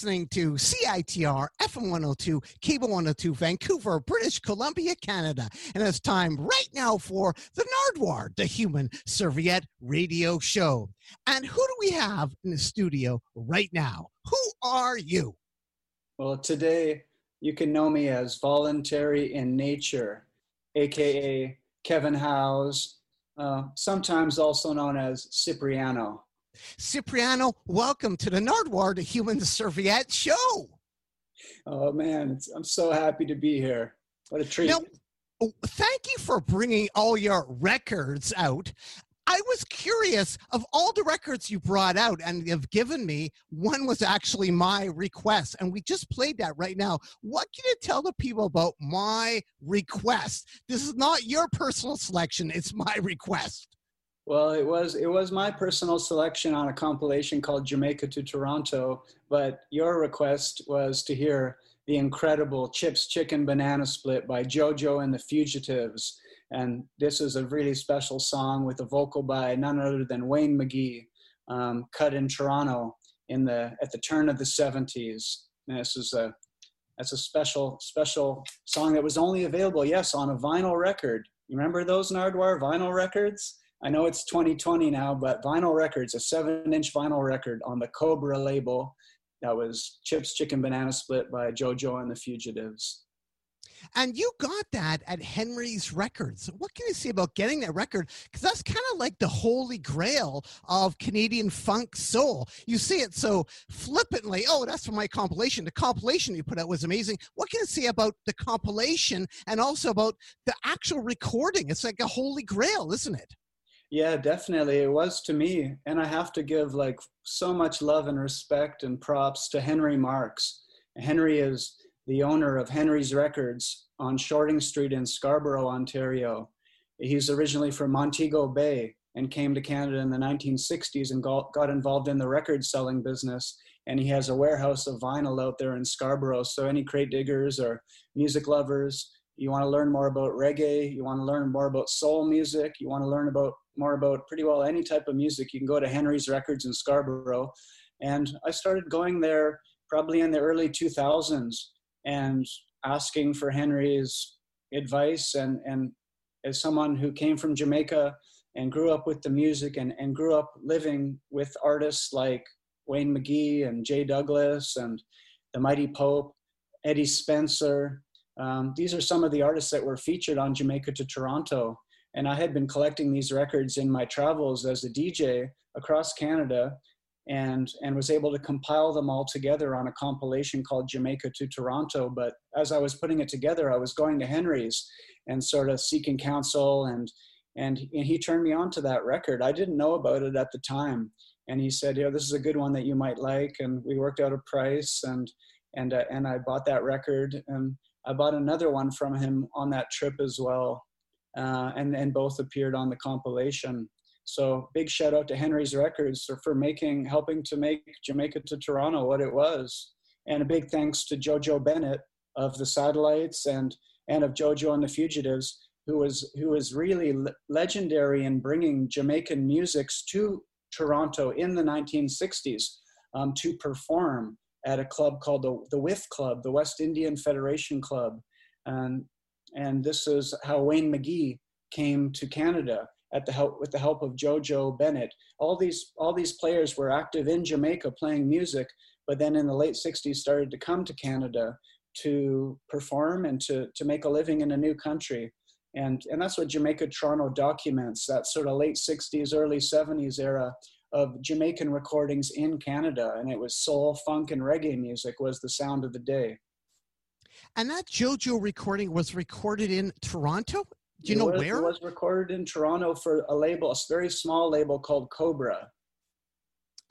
Listening to CITR FM 102, Cable 102, Vancouver, British Columbia, Canada. And it's time right now for the Nardwuar, the Human Serviette Radio Show. And who do we have in the studio right now? Who are you? Well, today you can know me as Voluntary in Nature, aka Kevin Howes, uh, sometimes also known as Sipreano. Sipreano, welcome to the Nardwuar, the Human Serviette Show. Oh man, I'm so happy to be here. What a treat. Now, thank you for bringing all your records out. I was curious of all the records you brought out and have given me, one was actually my request. And we just played that right now. What can you tell the people about my request? This is not your personal selection, it's my request. Well, it was it was my personal selection on a compilation called Jamaica to Toronto, but your request was to hear the incredible Chips Chicken Banana Split by JoJo and the Fugitives. And this is a really special song with a vocal by none other than Wayne McGhie, um, cut in Toronto in the at the turn of the 70s. And this is a that's a special special song that was only available, yes, on a vinyl record. You remember those Nardwuar vinyl records? I know it's 2020 now, but vinyl records, a seven inch vinyl record on the Cobra label. That was Chips Chicken Banana Split by JoJo and the Fugitives. And you got that at Henry's Records. What can you say about getting that record? Because that's kind of like the holy grail of Canadian funk soul. You see it so flippantly. Oh, that's from my compilation. The compilation you put out was amazing. What can you say about the compilation and also about the actual recording? It's like a holy grail, isn't it? Yeah, definitely. It was to me. And I have to give like so much love and respect and props to Henry Marks. Henry is the owner of Henry's Records on Shorting Street in Scarborough, Ontario. He's originally from Montego Bay and came to Canada in the 1960s and got, got involved in the record selling business. And he has a warehouse of vinyl out there in Scarborough. So, any crate diggers or music lovers, you want to learn more about reggae, you want to learn more about soul music, you want to learn about more about pretty well any type of music, you can go to Henry's Records in Scarborough. And I started going there probably in the early 2000s and asking for Henry's advice. And, and as someone who came from Jamaica and grew up with the music and, and grew up living with artists like Wayne McGhie and Jay Douglas and the Mighty Pope, Eddie Spencer. Um, these are some of the artists that were featured on Jamaica to Toronto. And I had been collecting these records in my travels as a DJ across Canada and, and was able to compile them all together on a compilation called Jamaica to Toronto. But as I was putting it together, I was going to Henry's and sort of seeking counsel and, and, he turned me on to that record. I didn't know about it at the time. And he said, you know, this is a good one that you might like." And we worked out a price, and and uh, and I bought that record, and I bought another one from him on that trip as well uh, and and both appeared on the compilation. So big shout out to Henry's Records for, for making helping to make Jamaica to Toronto what it was, and a big thanks to JoJo Bennett of the Satellites and and of JoJo and the Fugitives, who was who was really le- legendary in bringing Jamaican musics to Toronto in the 1960s um, to perform at a club called the, the WIF Club, the West Indian Federation Club. And and this is how Wayne McGhie came to Canada at the help with the help of Jojo Bennett. All these all these players were active in Jamaica playing music, but then in the late '60s started to come to Canada to perform and to to make a living in a new country. And and that's what Jamaica Toronto documents. That sort of late '60s, early '70s era of Jamaican recordings in Canada, and it was soul, funk, and reggae music was the sound of the day. And that JoJo recording was recorded in Toronto. Do you it know was, where? It was recorded in Toronto for a label, a very small label called Cobra.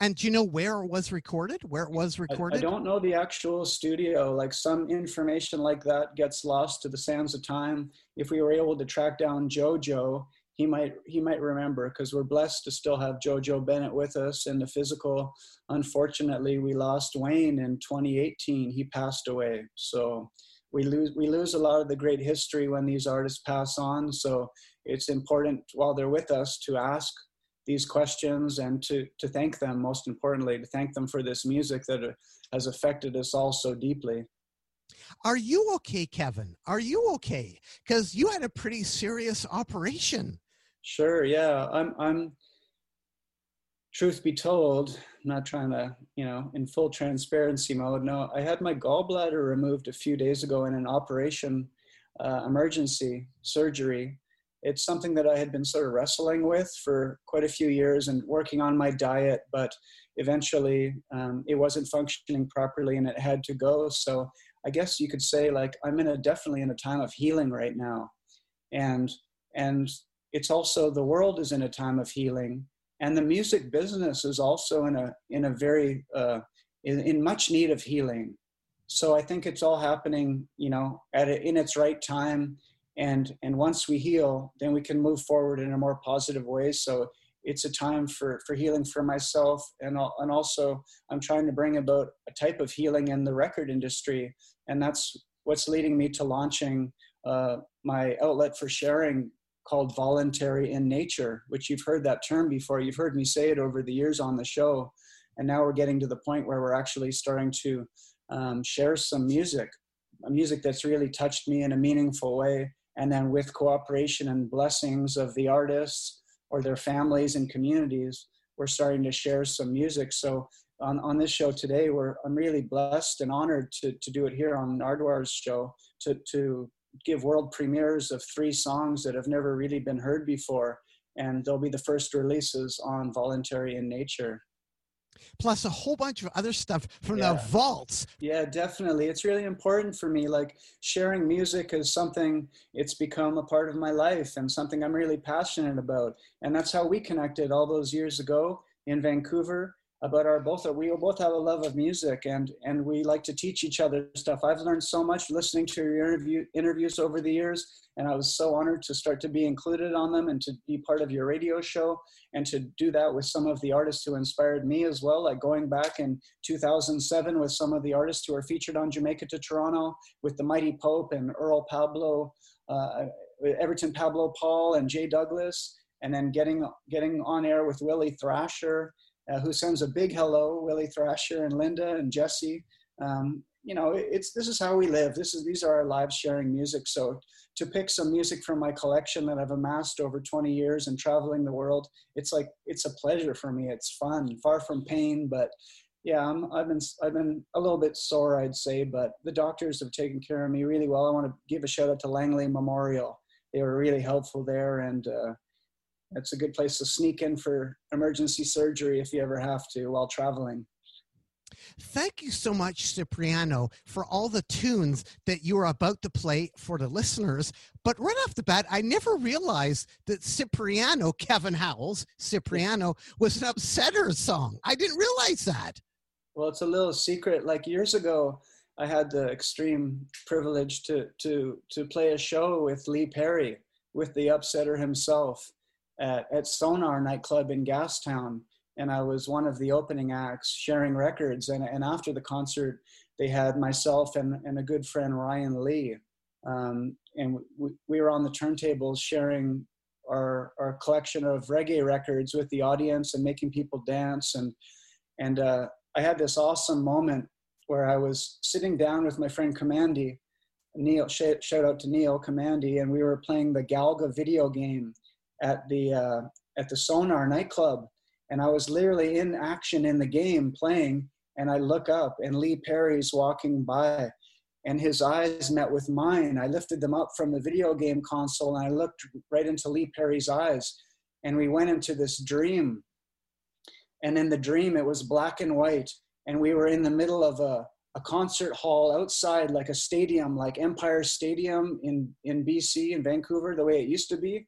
And do you know where it was recorded? Where it was recorded? I, I, don't know the actual studio. Like some information like that gets lost to the sands of time. If we were able to track down JoJo, he might he might remember because we're blessed to still have JoJo Bennett with us in the physical. Unfortunately, we lost Wayne in 2018. He passed away. So we lose we lose a lot of the great history when these artists pass on. So it's important while they're with us to ask these questions and to, to thank them, most importantly, to thank them for this music that uh, has affected us all so deeply. Are you okay, Kevin? Are you okay? Because you had a pretty serious operation. Sure. Yeah. I'm. I'm. Truth be told, I'm not trying to, you know, in full transparency mode. No, I had my gallbladder removed a few days ago in an operation, uh, emergency surgery. It's something that I had been sort of wrestling with for quite a few years and working on my diet, but eventually um, it wasn't functioning properly and it had to go. So I guess you could say like I'm in a definitely in a time of healing right now, and and it's also the world is in a time of healing, and the music business is also in a in a very uh, in, in much need of healing. So I think it's all happening, you know, at a, in its right time, and and once we heal, then we can move forward in a more positive way. So it's a time for for healing for myself and and also I'm trying to bring about a type of healing in the record industry and that's what's leading me to launching uh, my outlet for sharing called voluntary in nature which you've heard that term before you've heard me say it over the years on the show and now we're getting to the point where we're actually starting to um, share some music music that's really touched me in a meaningful way and then with cooperation and blessings of the artists or their families and communities, we're starting to share some music. So on, on this show today, we're, I'm really blessed and honored to, to do it here on Nardwuar's show, to, to give world premieres of three songs that have never really been heard before. And they'll be the first releases on Voluntary in Nature plus a whole bunch of other stuff from yeah. the vaults. Yeah, definitely. It's really important for me. Like sharing music is something, it's become a part of my life and something I'm really passionate about. And that's how we connected all those years ago in Vancouver about our both we both have a love of music and and we like to teach each other stuff. I've learned so much listening to your interview interviews over the years and i was so honored to start to be included on them and to be part of your radio show and to do that with some of the artists who inspired me as well like going back in 2007 with some of the artists who are featured on jamaica to toronto with the mighty pope and earl pablo uh, everton pablo paul and jay douglas and then getting getting on air with willie thrasher uh, who sends a big hello, Willie Thrasher and Linda and Jesse. Um, you know, it's this is how we live. This is these are our lives sharing music. So to pick some music from my collection that I've amassed over 20 years and traveling the world, it's like it's a pleasure for me. It's fun, far from pain, but yeah, i have been I've been a little bit sore, I'd say, but the doctors have taken care of me really well. I want to give a shout out to Langley Memorial. They were really helpful there, and uh, it's a good place to sneak in for emergency surgery if you ever have to while traveling. Thank you so much, Sipreano, for all the tunes that you are about to play for the listeners. But right off the bat, I never realized that Sipreano, Kevin Howes, Sipreano, was an upsetter song. I didn't realize that. Well, it's a little secret. Like years ago, I had the extreme privilege to to to play a show with Lee Perry, with the upsetter himself at, at Sonar nightclub in Gastown. And I was one of the opening acts sharing records. And, and after the concert, they had myself and, and a good friend, Ryan Lee. Um, and we, we were on the turntables sharing our, our collection of reggae records with the audience and making people dance. And, and uh, I had this awesome moment where I was sitting down with my friend Commandy, Neil, shout out to Neil Commandy, and we were playing the Galaga video game at the uh, at the Sonar nightclub, and I was literally in action in the game playing, and I look up and Lee Perry's walking by, and his eyes met with mine. I lifted them up from the video game console, and I looked right into Lee Perry's eyes, and we went into this dream. And in the dream, it was black and white, and we were in the middle of a a concert hall outside like a stadium like empire stadium in in bc in vancouver the way it used to be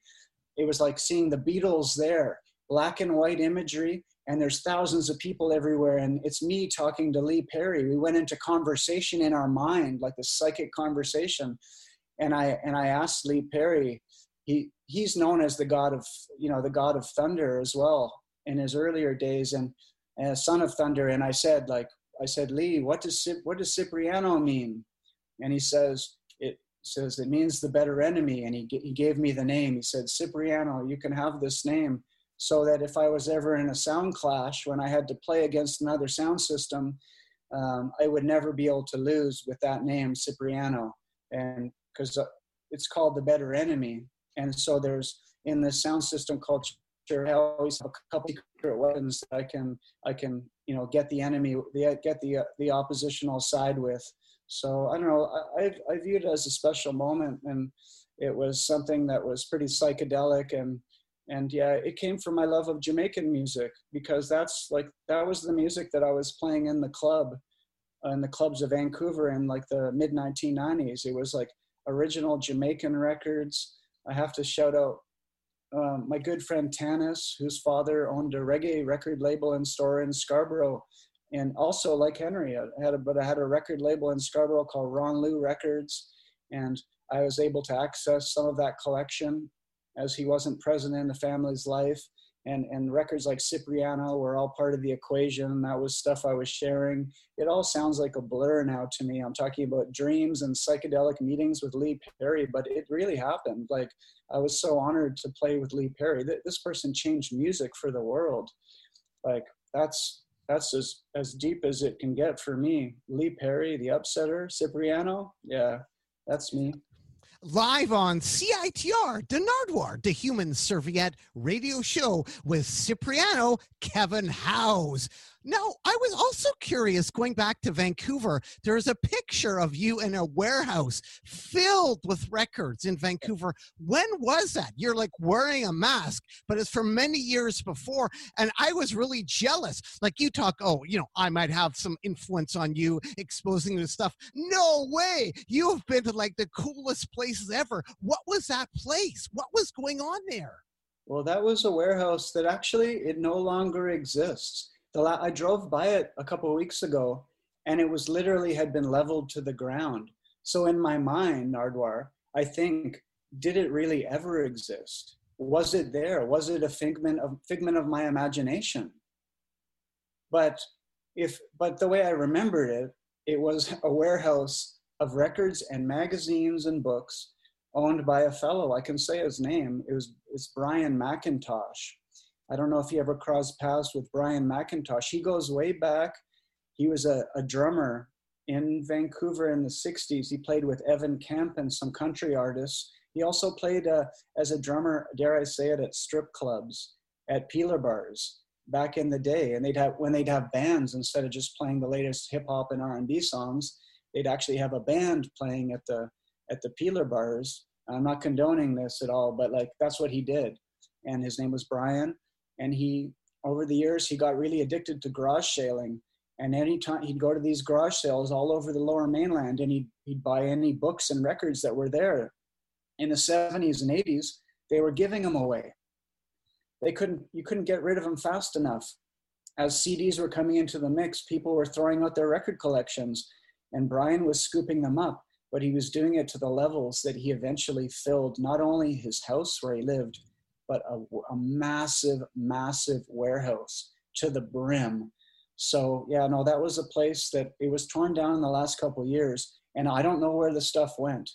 it was like seeing the Beatles there, black and white imagery, and there's thousands of people everywhere. And it's me talking to Lee Perry. We went into conversation in our mind, like the psychic conversation. And I and I asked Lee Perry, he he's known as the god of you know the god of thunder as well in his earlier days and, and son of thunder. And I said like I said, Lee, what does what does Sipreano mean? And he says, says it means the better enemy and he, he gave me the name he said sipreano you can have this name so that if I was ever in a sound clash when I had to play against another sound system, um, I would never be able to lose with that name, Sipreano. And because uh, it's called the better enemy. And so there's in the sound system culture, I always have a couple secret weapons that I can, I can, you know, get the enemy, get the, uh, the oppositional side with. So I don't know, I, I view it as a special moment and it was something that was pretty psychedelic and and yeah it came from my love of jamaican music because that's like that was the music that i was playing in the club in the clubs of vancouver in like the mid 1990s it was like original jamaican records. I have to shout out um, my good friend tanis whose father owned a reggae record label and store in scarborough and also like henry i had a, but i had a record label in scarborough called ron lou records and i was able to access some of that collection as he wasn't present in the family's life. And, and records like Sipreano were all part of the equation. That was stuff I was sharing. It all sounds like a blur now to me. I'm talking about dreams and psychedelic meetings with Lee Perry, but it really happened. Like, I was so honored to play with Lee Perry. This person changed music for the world. Like, that's that's as, as deep as it can get for me. Lee Perry, the upsetter, Sipreano, yeah, that's me live on CITR de Nardwuar, the Human Serviette radio show with Sipreano Kevin Howes. Now, I was also curious going back to Vancouver. There's a picture of you in a warehouse filled with records in Vancouver. When was that? You're like wearing a mask, but it's from many years before. And I was really jealous. Like you talk, oh, you know, I might have some influence on you exposing this stuff. No way. You have been to like the coolest places ever. What was that place? What was going on there? Well, that was a warehouse that actually it no longer exists the la- I drove by it a couple weeks ago, and it was literally had been leveled to the ground. So in my mind, Nardwuar, I think, did it really ever exist? Was it there? Was it a figment of figment of my imagination? But if but the way I remembered it, it was a warehouse of records and magazines and books owned by a fellow. I can say his name. It was it's Brian McIntosh I don't know if you ever crossed paths with Brian McIntosh. He goes way back. He was a, a drummer in Vancouver in the 60s. He played with Evan Camp and some country artists. He also played uh, as a drummer, dare I say it, at strip clubs, at peeler bars back in the day. And they'd have when they'd have bands instead of just playing the latest hip hop and R&B songs, they'd actually have a band playing at the at the peeler bars. I'm not condoning this at all, but like that's what he did. And his name was Brian and he over the years he got really addicted to garage sailing. And anytime he'd go to these garage sales all over the lower mainland and he'd, he'd buy any books and records that were there. In the 70s and 80s they were giving them away. They couldn't you couldn't get rid of them fast enough. As cds were coming into the mix people were throwing out their record collections and brian was scooping them up but he was doing it to the levels that he eventually filled not only his house where he lived but a, a massive, massive warehouse to the brim. So yeah, no, that was a place that it was torn down in the last couple years, and I don't know where the stuff went.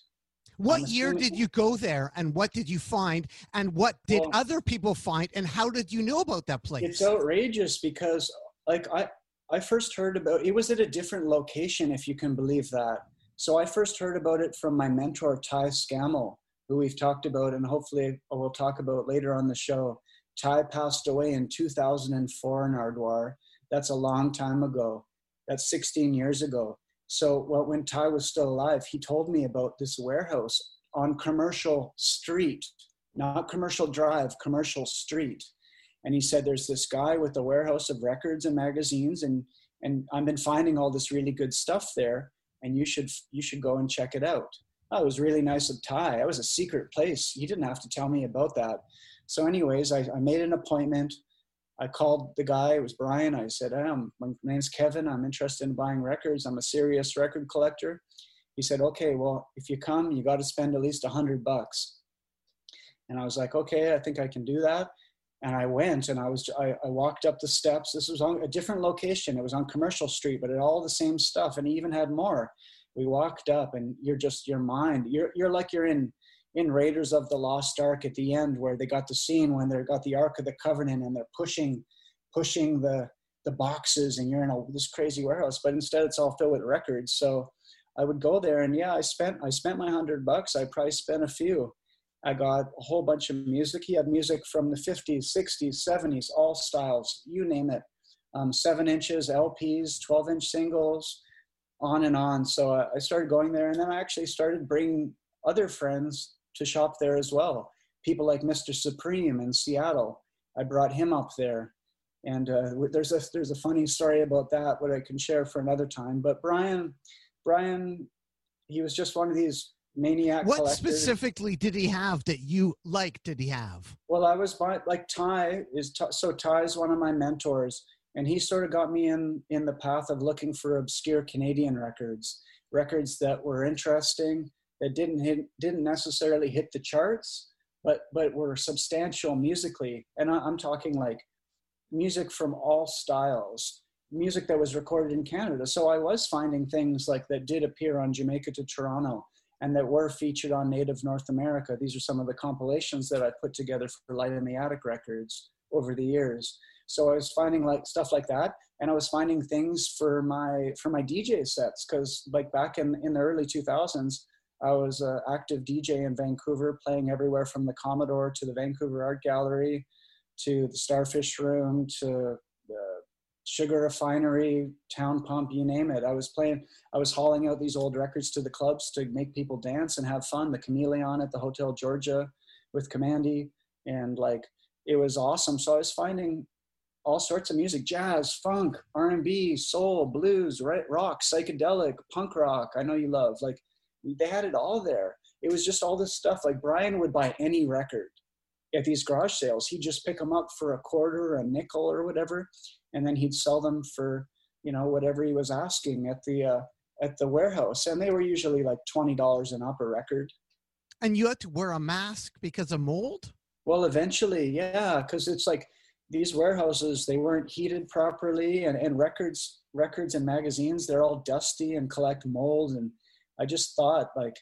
What year did you go there, and what did you find, and what did well, other people find, and how did you know about that place? It's outrageous because, like, I I first heard about it was at a different location, if you can believe that. So I first heard about it from my mentor Ty Scammell, who we've talked about and hopefully we'll talk about later on the show. Ty passed away in 2004 in Nardwuar. That's a long time ago. That's 16 years ago. So well, when Ty was still alive, he told me about this warehouse on Commercial Street, not Commercial Drive, Commercial Street. And he said, there's this guy with a warehouse of records and magazines and, and I've been finding all this really good stuff there and you should, you should go and check it out oh, it was really nice of Ty. That was a secret place. He didn't have to tell me about that. So, anyways, I, I made an appointment. I called the guy. It was Brian. I said, hey, my name's Kevin. I'm interested in buying records. I'm a serious record collector. He said, okay, well, if you come, you got to spend at least a hundred bucks. And I was like, okay, I think I can do that. And I went and I was, I, I walked up the steps. This was on a different location. It was on Commercial Street, but it all the same stuff. And he even had more we walked up and you're just your mind you're you're like you're in in Raiders of the Lost Ark at the end where they got the scene when they got the Ark of the Covenant and they're pushing pushing the the boxes and you're in a, this crazy warehouse, but instead it's all filled with records. So I would go there and yeah, I spent I spent my hundred bucks. I probably spent a few. I got a whole bunch of music. He had music from the 50s, 60s, 70s, all styles, you name it. Um, seven inches, LPs, 12 inch singles, on and on. So I started going there, and then I actually started bringing other friends to shop there as well. People like Mr. Supreme in Seattle. I brought him up there, and uh, there's a there's a funny story about that, what I can share for another time. But Brian, Brian, he was just one of these maniac. What collectors. specifically did he have that you liked? Did he have? Well, I was like Ty is so Ty is one of my mentors and he sort of got me in in the path of looking for obscure Canadian records, records that were interesting, that didn't hit, didn't necessarily hit the charts, but but were substantial musically. And I, I'm talking like music from all styles, music that was recorded in Canada. So I was finding things like that did appear on Jamaica to Toronto and that were featured on Native North America. These are some of the compilations that I put together for Light in the Attic Records over the years. So I was finding like stuff like that, and I was finding things for my for my DJ sets because like back in in the early 2000s, I was an active DJ in Vancouver, playing everywhere from the Commodore to the Vancouver Art Gallery, to the Starfish Room to the Sugar Refinery, Town Pump, you name it. I was playing, I was hauling out these old records to the clubs to make people dance and have fun. The Chameleon at the Hotel Georgia with Commandy, and like it was awesome. So I was finding all sorts of music jazz funk r&b soul blues rock psychedelic punk rock i know you love like they had it all there. It was just all this stuff like brian would buy any record at these garage sales. He'd just pick them up for a quarter a nickel or whatever and then he'd sell them for you know whatever he was asking at the uh, at the warehouse. And they were usually like $20 an upper record. And you had to wear a mask because of mold? Well eventually yeah because it's like these warehouses they weren't heated properly and, and records records and magazines they're all dusty and collect mold and i just thought like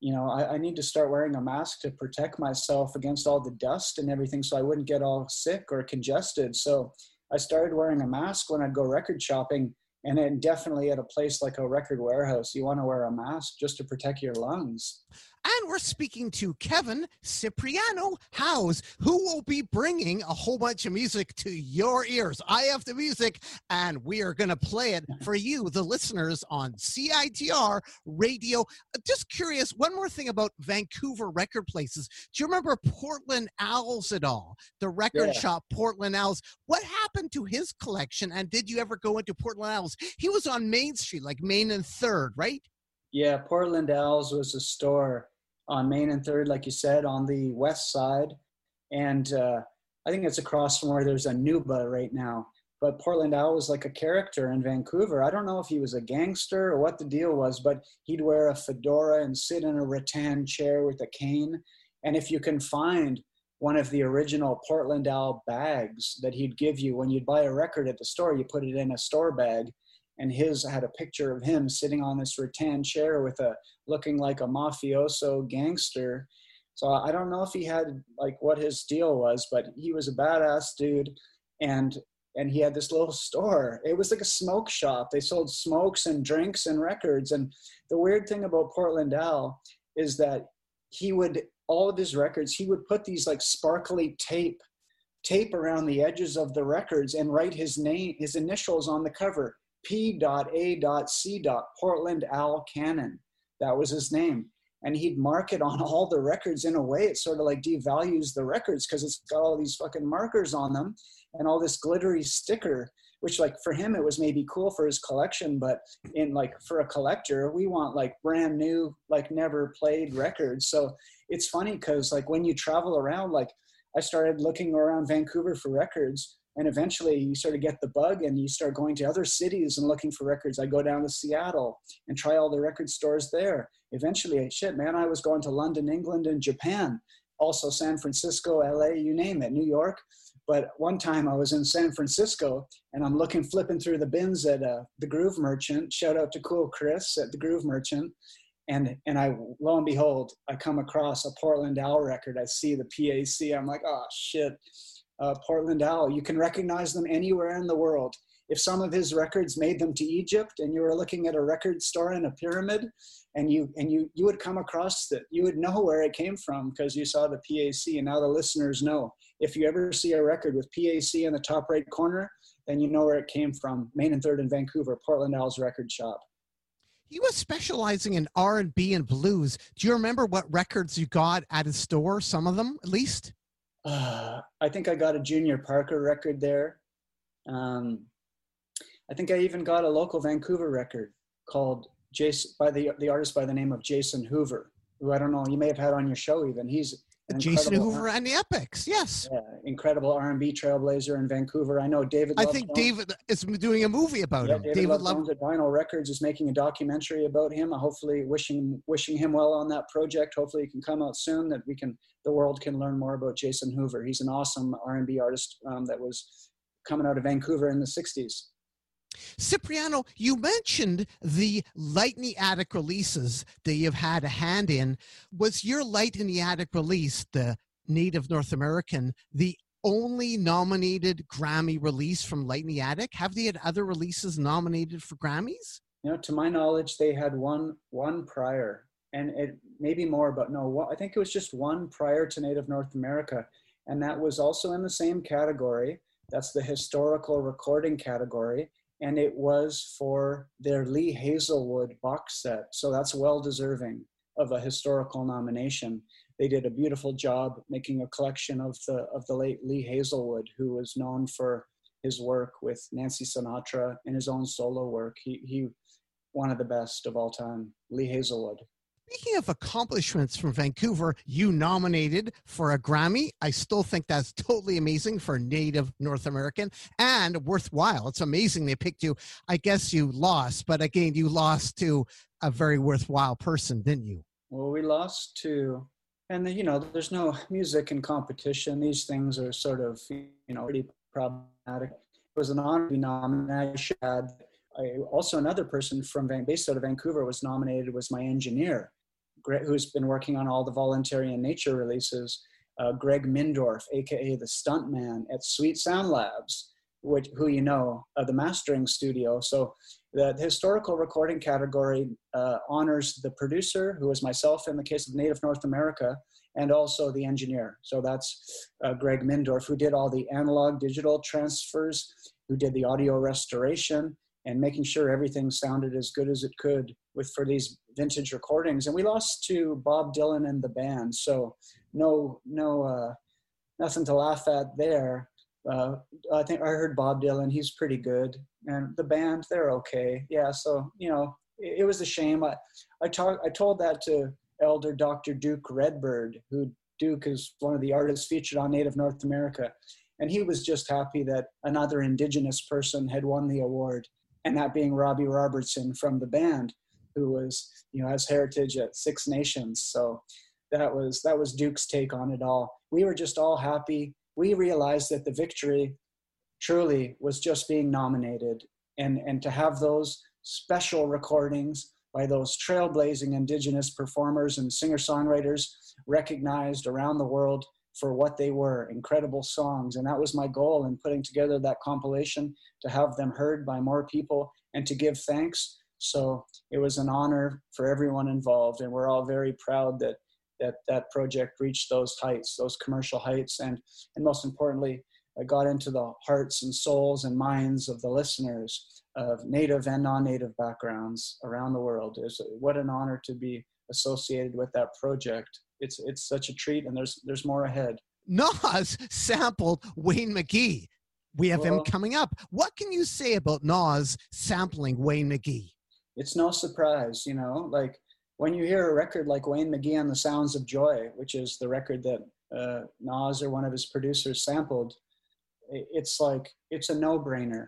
you know I, I, need to start wearing a mask to protect myself against all the dust and everything so i wouldn't get all sick or congested. So i started wearing a mask when i'd go record shopping and then definitely at a place like a record warehouse you want to wear a mask just to protect your lungs and we're speaking to Kevin Sipreano Howes, who will be bringing a whole bunch of music to your ears. I have the music, and we are going to play it for you, the listeners, on CITR radio. Uh, just curious, one more thing about Vancouver record places. Do you remember Portland Owls at all? The record yeah. shop, Portland Owls. What happened to his collection, and did you ever go into Portland Owls? He was on Main Street, like Main and Third, right? Yeah, Portland Owls was a store on Main and Third, like you said, on the west side, and uh, I think it's across from where there's a Nuba right now. But Portland Owl was like a character in Vancouver. I don't know if he was a gangster or what the deal was, but he'd wear a fedora and sit in a rattan chair with a cane. And if you can find one of the original Portland Owl bags that he'd give you when you'd buy a record at the store, you put it in a store bag and his had a picture of him sitting on this rattan chair with a looking like a mafioso gangster. So I don't know if he had like what his deal was, but he was a badass dude, and and he had this little store. It was like a smoke shop. They sold smokes and drinks and records. And the weird thing about Portland Al is that he would all of his records he would put these like sparkly tape tape around the edges of the records and write his name his initials on the cover P.A.C. Portland Owl Cannon. That was his name. And he'd mark it on all the records in a way it sort of like devalues the records because it's got all these fucking markers on them and all this glittery sticker, which like for him it was maybe cool for his collection, but in like for a collector, we want like brand new, like never played records. So it's funny because like when you travel around, like I started looking around Vancouver for records and eventually you sort of get the bug and you start going to other cities and looking for records. I go down to seattle and try all the record stores there. Eventually shit man i was going to london england and japan also san francisco la you name it new york. But one time i was in san francisco and i'm looking flipping through the bins at uh, the groove merchant. Shout out to cool chris at the groove merchant. And and I lo and behold, I come across a Portland Owl record. I see the PAC. I'm like, oh shit, uh, Portland Owl. You can recognize them anywhere in the world. If some of his records made them to Egypt, and you were looking at a record store in a pyramid, and you and you you would come across it, you would know where it came from because you saw the PAC. And now the listeners know. If you ever see a record with PAC in the top right corner, then you know where it came from. Main and Third in Vancouver, Portland Owl's record shop. He was specializing in R and B and blues. Do you remember what records you got at his store? Some of them, at least. Uh, I think I got a Junior Parker record there. Um, I think I even got a local Vancouver record called Jason by the the artist by the name of Jason Hoover, who I don't know you may have had on your show even. He's Jason Hoover and the Epics, yes. Yeah, incredible R&B trailblazer in Vancouver. I know David. I think David is doing a movie about yeah, him. David, David Love at Vinyl Records is making a documentary about him. Hopefully, wishing wishing him well on that project. Hopefully, it can come out soon. That we can the world can learn more about Jason Hoover. He's an awesome R&B artist um, that was coming out of Vancouver in the '60s. Sipreano, you mentioned the Light in the Attic releases that you've had a hand in. Was your Light in the Attic release, the Native North American, the only nominated Grammy release from Light in the Attic? Have they had other releases nominated for Grammys? You know, to my knowledge, they had one one prior, and it maybe more, but no, I think it was just one prior to Native North America, and that was also in the same category. That's the historical recording category and it was for their Lee Hazlewood box set. So that's well deserving of a historical nomination. They did a beautiful job making a collection of the of the late Lee Hazlewood, who was known for his work with Nancy Sinatra and his own solo work. He he one of the best of all time, Lee Hazlewood. Speaking of accomplishments from Vancouver, you nominated for a Grammy. I still think that's totally amazing for a Native North American and worthwhile. It's amazing they picked you. I guess you lost, but again, you lost to a very worthwhile person, didn't you? Well, we lost to, and you know, there's no music in competition. These things are sort of, you know, pretty problematic. It was an honor to be nominated. I, also another person from based out of Vancouver was nominated was my engineer who's been working on all the voluntary in nature releases, uh, Greg Mindorf, aka the stuntman at Sweet Sound Labs, which who you know, uh, the mastering studio. So the, the historical recording category uh, honors the producer, who is myself in the case of Native North America, and also the engineer. So that's uh, Greg Mindorf, who did all the analog digital transfers, who did the audio restoration, and making sure everything sounded as good as it could with for these vintage recordings. And we lost to Bob Dylan and the band, so no no uh, nothing to laugh at there. Uh, I think I heard Bob Dylan; he's pretty good, and the band they're okay. Yeah, so you know it, it was a shame. I I talked I told that to Elder Dr. Duke Redbird, who Duke is one of the artists featured on Native North America. And he was just happy that another indigenous person had won the award and that being Robbie Robertson from the band, who was you know has heritage at Six Nations. So that was that was Duke's take on it all. We were just all happy. We realized that the victory truly was just being nominated, and and to have those special recordings by those trailblazing indigenous performers and singer songwriters recognized around the world for what they were incredible songs. And that was my goal in putting together that compilation to have them heard by more people and to give thanks. So it was an honor for everyone involved and we're all very proud that that that project reached those heights those commercial heights and and most importantly I got into the hearts and souls and minds of the listeners of native and non-native backgrounds around the world. Is what an honor to be associated with that project it's it's such a treat, and there's there's more ahead. Nas sampled Wayne McGhie. We have well, him coming up. What can you say about Nas sampling Wayne McGhie? It's no surprise, you know, like when you hear a record like Wayne McGhie on the Sounds of Joy, which is the record that uh, Nas or one of his producers sampled, it's like it's a no-brainer.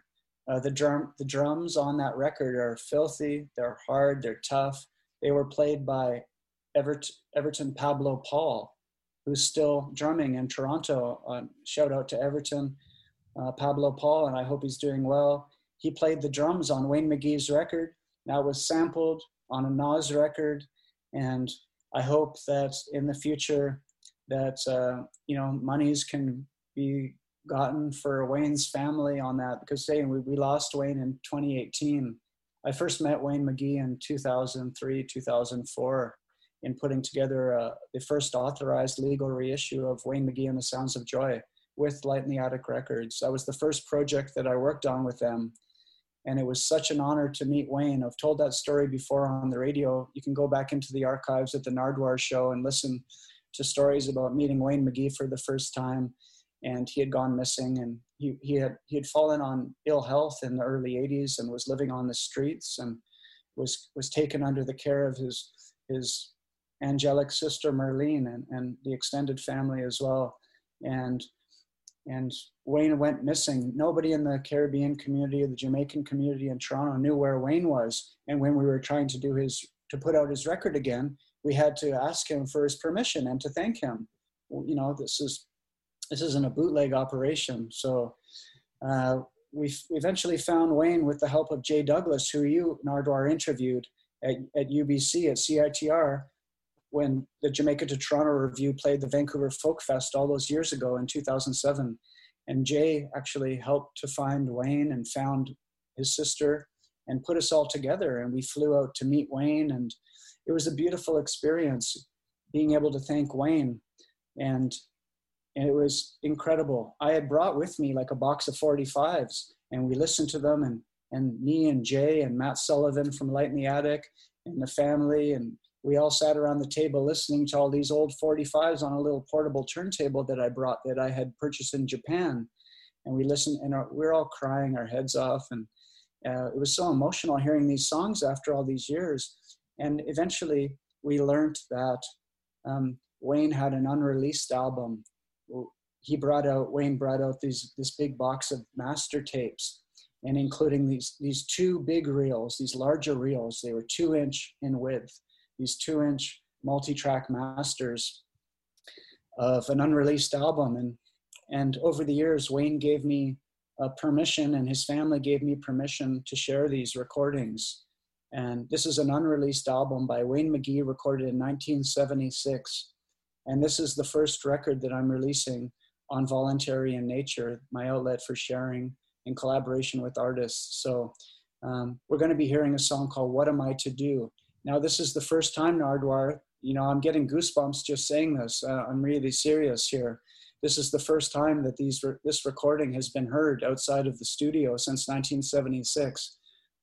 Uh, the drum, the drums on that record are filthy. They're hard. They're tough. They were played by Everton, Everton Pablo Paul, who's still drumming in Toronto. Uh, shout out to Everton uh, Pablo Paul, and I hope he's doing well. He played the drums on Wayne McGhie's record. That was sampled on a Nas record, And I hope that in the future that uh, you know monies can be gotten for Wayne's family on that because saying we, we lost Wayne in 2018. I first met Wayne McGhie in 2003, 2004 in putting together uh, the first authorized legal reissue of Wayne McGhie and the Sounds of Joy with Light in the Attic Records. That was the first project that I worked on with them. And it was such an honor to meet Wayne. I've told that story before on the radio. You can go back into the archives at the Nardwuar show and listen to stories about meeting Wayne McGhie for the first time. And he had gone missing and he, he, had, he had fallen on ill health in the early 80s and was living on the streets and was, was taken under the care of his, his angelic sister Merlene and, and the extended family as well. And and Wayne went missing. Nobody in the Caribbean community, the Jamaican community in Toronto knew where Wayne was. And when we were trying to do his to put out his record again, we had to ask him for his permission and to thank him. You know, this is this isn't a bootleg operation. So uh, we eventually found Wayne with the help of Jay Douglas, who you Nardwuar interviewed at, at UBC at CITR when the Jamaica to Toronto Review played the Vancouver Folk Fest all those years ago in 2007. And Jay actually helped to find Wayne and found his sister and put us all together. And we flew out to meet Wayne. And it was a beautiful experience being able to thank Wayne. And, and it was incredible. I had brought with me like a box of 45s and we listened to them and, and me and Jay and Matt Sullivan from Light in the Attic and the family and we all sat around the table listening to all these old 45s on a little portable turntable that I brought that I had purchased in Japan. And we listened and our, we are all crying our heads off. And uh, it was so emotional hearing these songs after all these years. And eventually we learned that um, Wayne had an unreleased album. He brought out, Wayne brought out these, this big box of master tapes and including these, these two big reels, these larger reels. They were two inch in width these two inch multi track masters of an unreleased album. And, and over the years, Wayne gave me uh, permission and his family gave me permission to share these recordings. And this is an unreleased album by Wayne McGhie, recorded in 1976. And this is the first record that I'm releasing on Voluntary in Nature, my outlet for sharing in collaboration with artists. So um, we're going to be hearing a song called What Am I to Do? Now, this is the first time, Nardwuar, you know, I'm getting goosebumps just saying this. Uh, I'm really serious here. This is the first time that these re- this recording has been heard outside of the studio since 1976.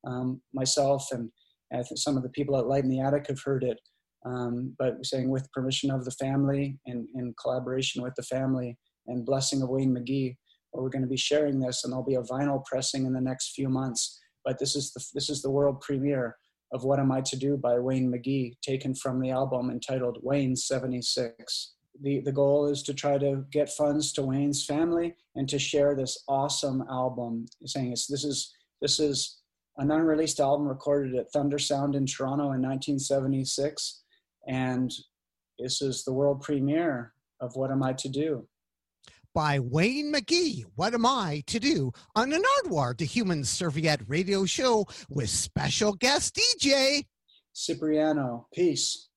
Um, myself and I think some of the people at Light in the Attic have heard it, um, but saying with permission of the family and in collaboration with the family and blessing of Wayne McGhie, we're going to be sharing this, and there'll be a vinyl pressing in the next few months. But this is the this is the world premiere of What Am I to Do by Wayne McGhie, taken from the album entitled Wayne 76. The, the goal is to try to get funds to Wayne's family and to share this awesome album. Saying it's, this is this is an unreleased album recorded at Thunder Sound in Toronto in 1976, and this is the world premiere of What Am I to Do? By Wayne McGhie. What am I to do on an Nardwuar, to Human Serviette radio show with special guest DJ Sipreano. Peace.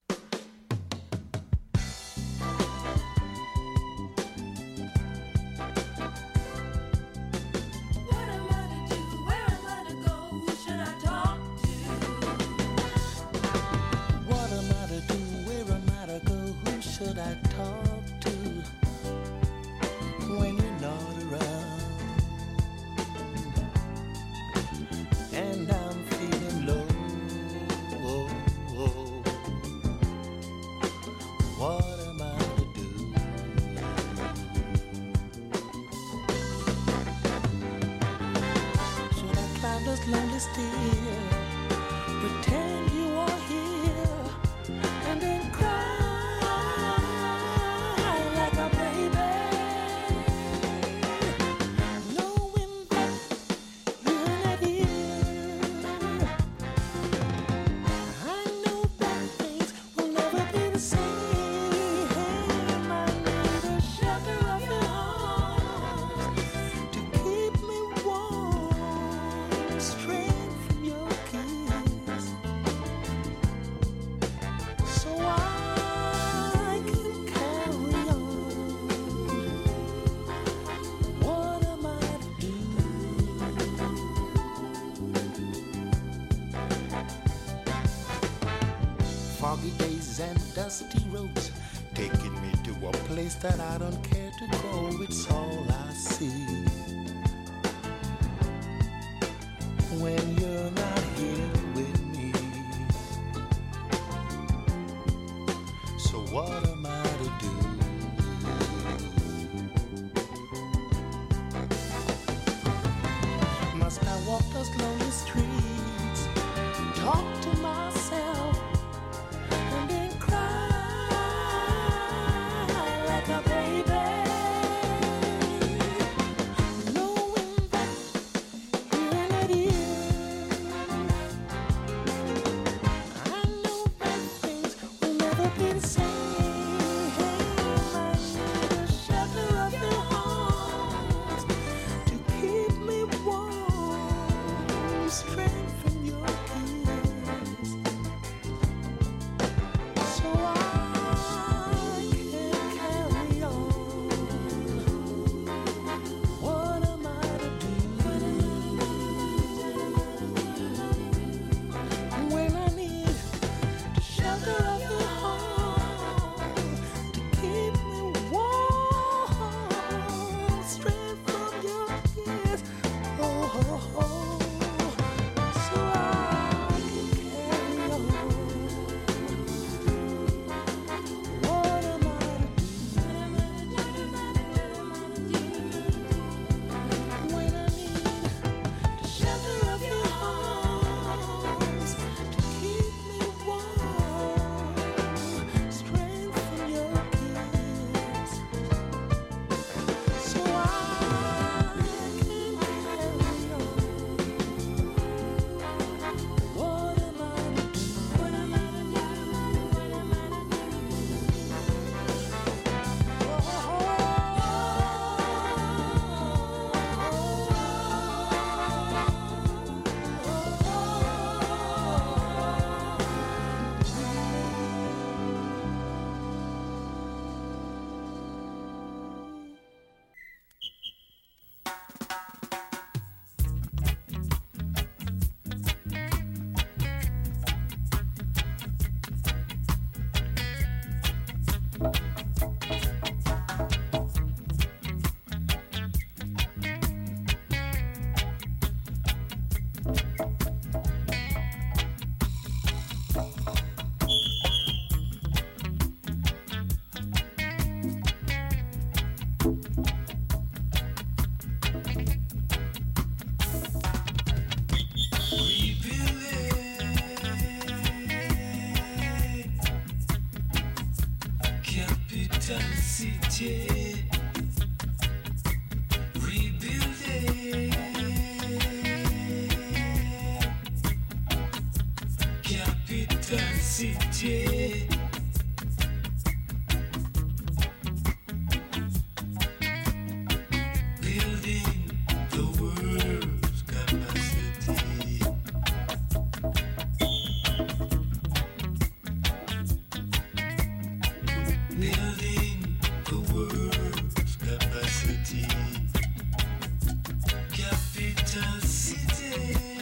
Capital city.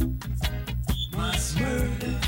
was murder.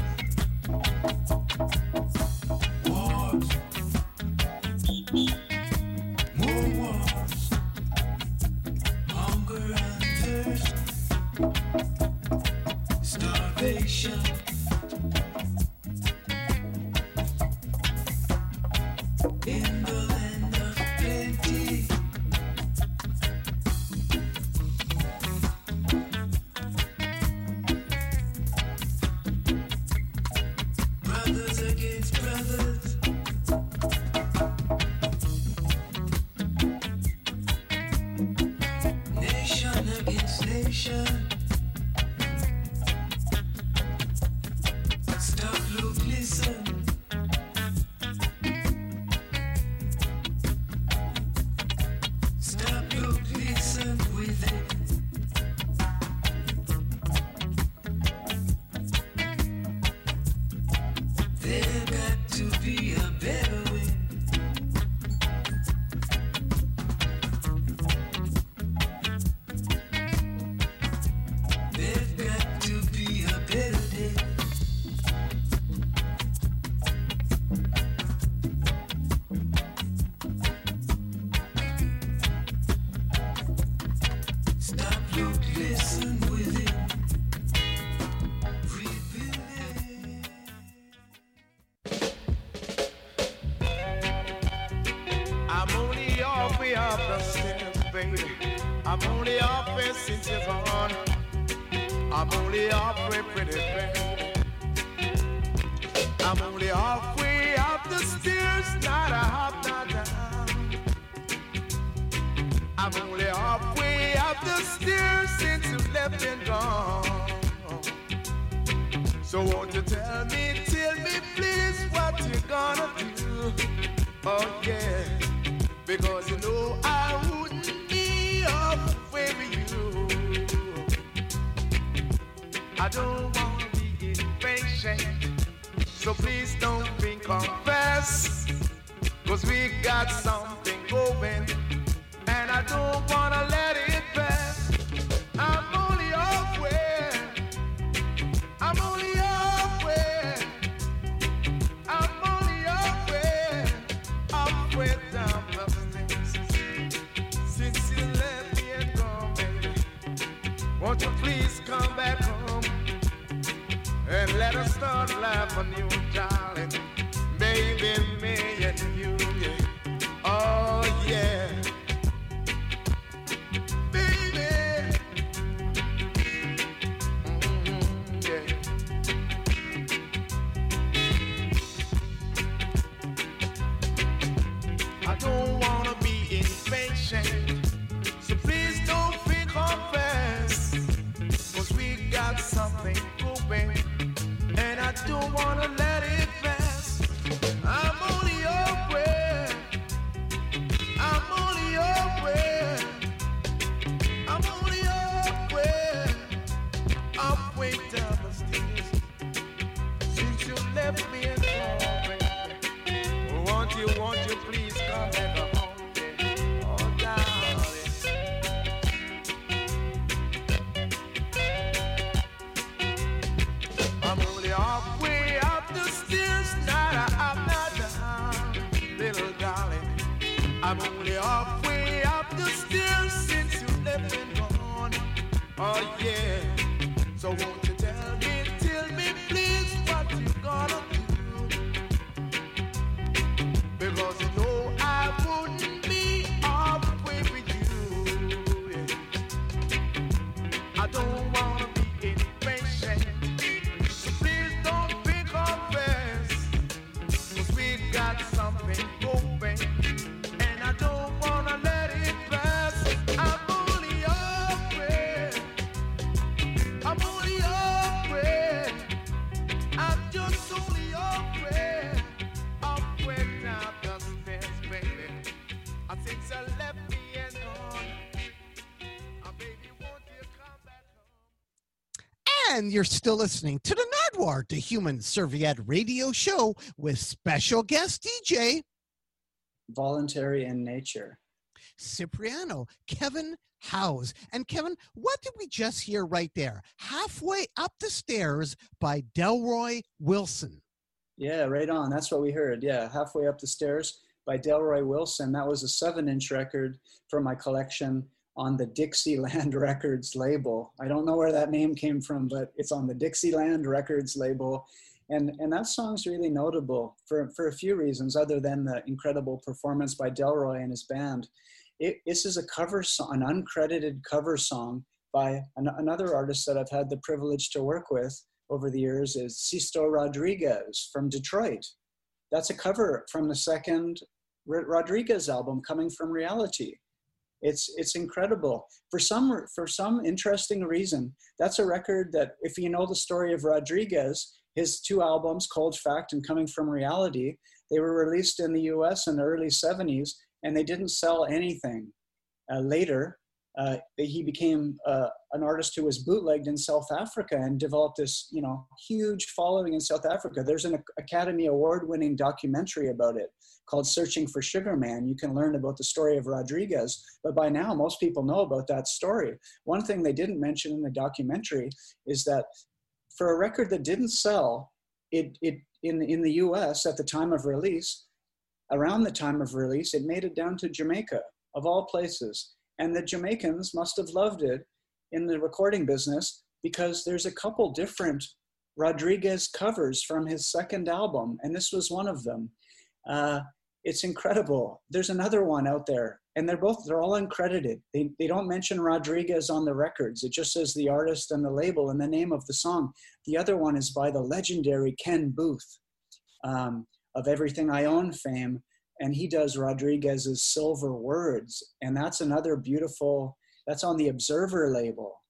and let us start life anew, darling, baby. you're still listening to the Nardwuar the Human Serviette radio show with special guest DJ. Voluntary in Nature. Sipreano, Kevin Howes. And Kevin, what did we just hear right there? Halfway up the stairs by Delroy Wilson. Yeah, right on. That's what we heard. Yeah, halfway up the stairs by Delroy Wilson. That was a seven inch record from my collection on the Dixieland Records label. I don't know where that name came from, but it's on the Dixieland Records label. And, and that song's really notable for, for a few reasons, other than the incredible performance by Delroy and his band. It, this is a cover song, an uncredited cover song by an, another artist that I've had the privilege to work with over the years is Sixto Rodriguez from Detroit. That's a cover from the second Rodriguez album, Coming from Reality. It's it's incredible for some for some interesting reason. That's a record that, if you know the story of Rodriguez, his two albums, Cold Fact and Coming from Reality, they were released in the U.S. in the early '70s, and they didn't sell anything. Uh, later, uh, he became uh, an artist who was bootlegged in South Africa and developed this, you know, huge following in South Africa. There's an Academy Award-winning documentary about it called "Searching for Sugar Man." You can learn about the story of Rodriguez, but by now most people know about that story. One thing they didn't mention in the documentary is that for a record that didn't sell, it it in in the U.S. at the time of release, around the time of release, it made it down to Jamaica of all places and the Jamaicans must have loved it in the recording business because there's a couple different Rodriguez covers from his second album, and this was one of them. Uh, it's incredible. There's another one out there, and they're both they're all uncredited. They they don't mention Rodriguez on the records. It just says the artist and the label and the name of the song. The other one is by the legendary Ken Boothe um, of Everything I Own fame and he does Rodriguez's Silver Words, and that's another beautiful. That's on the Observer label.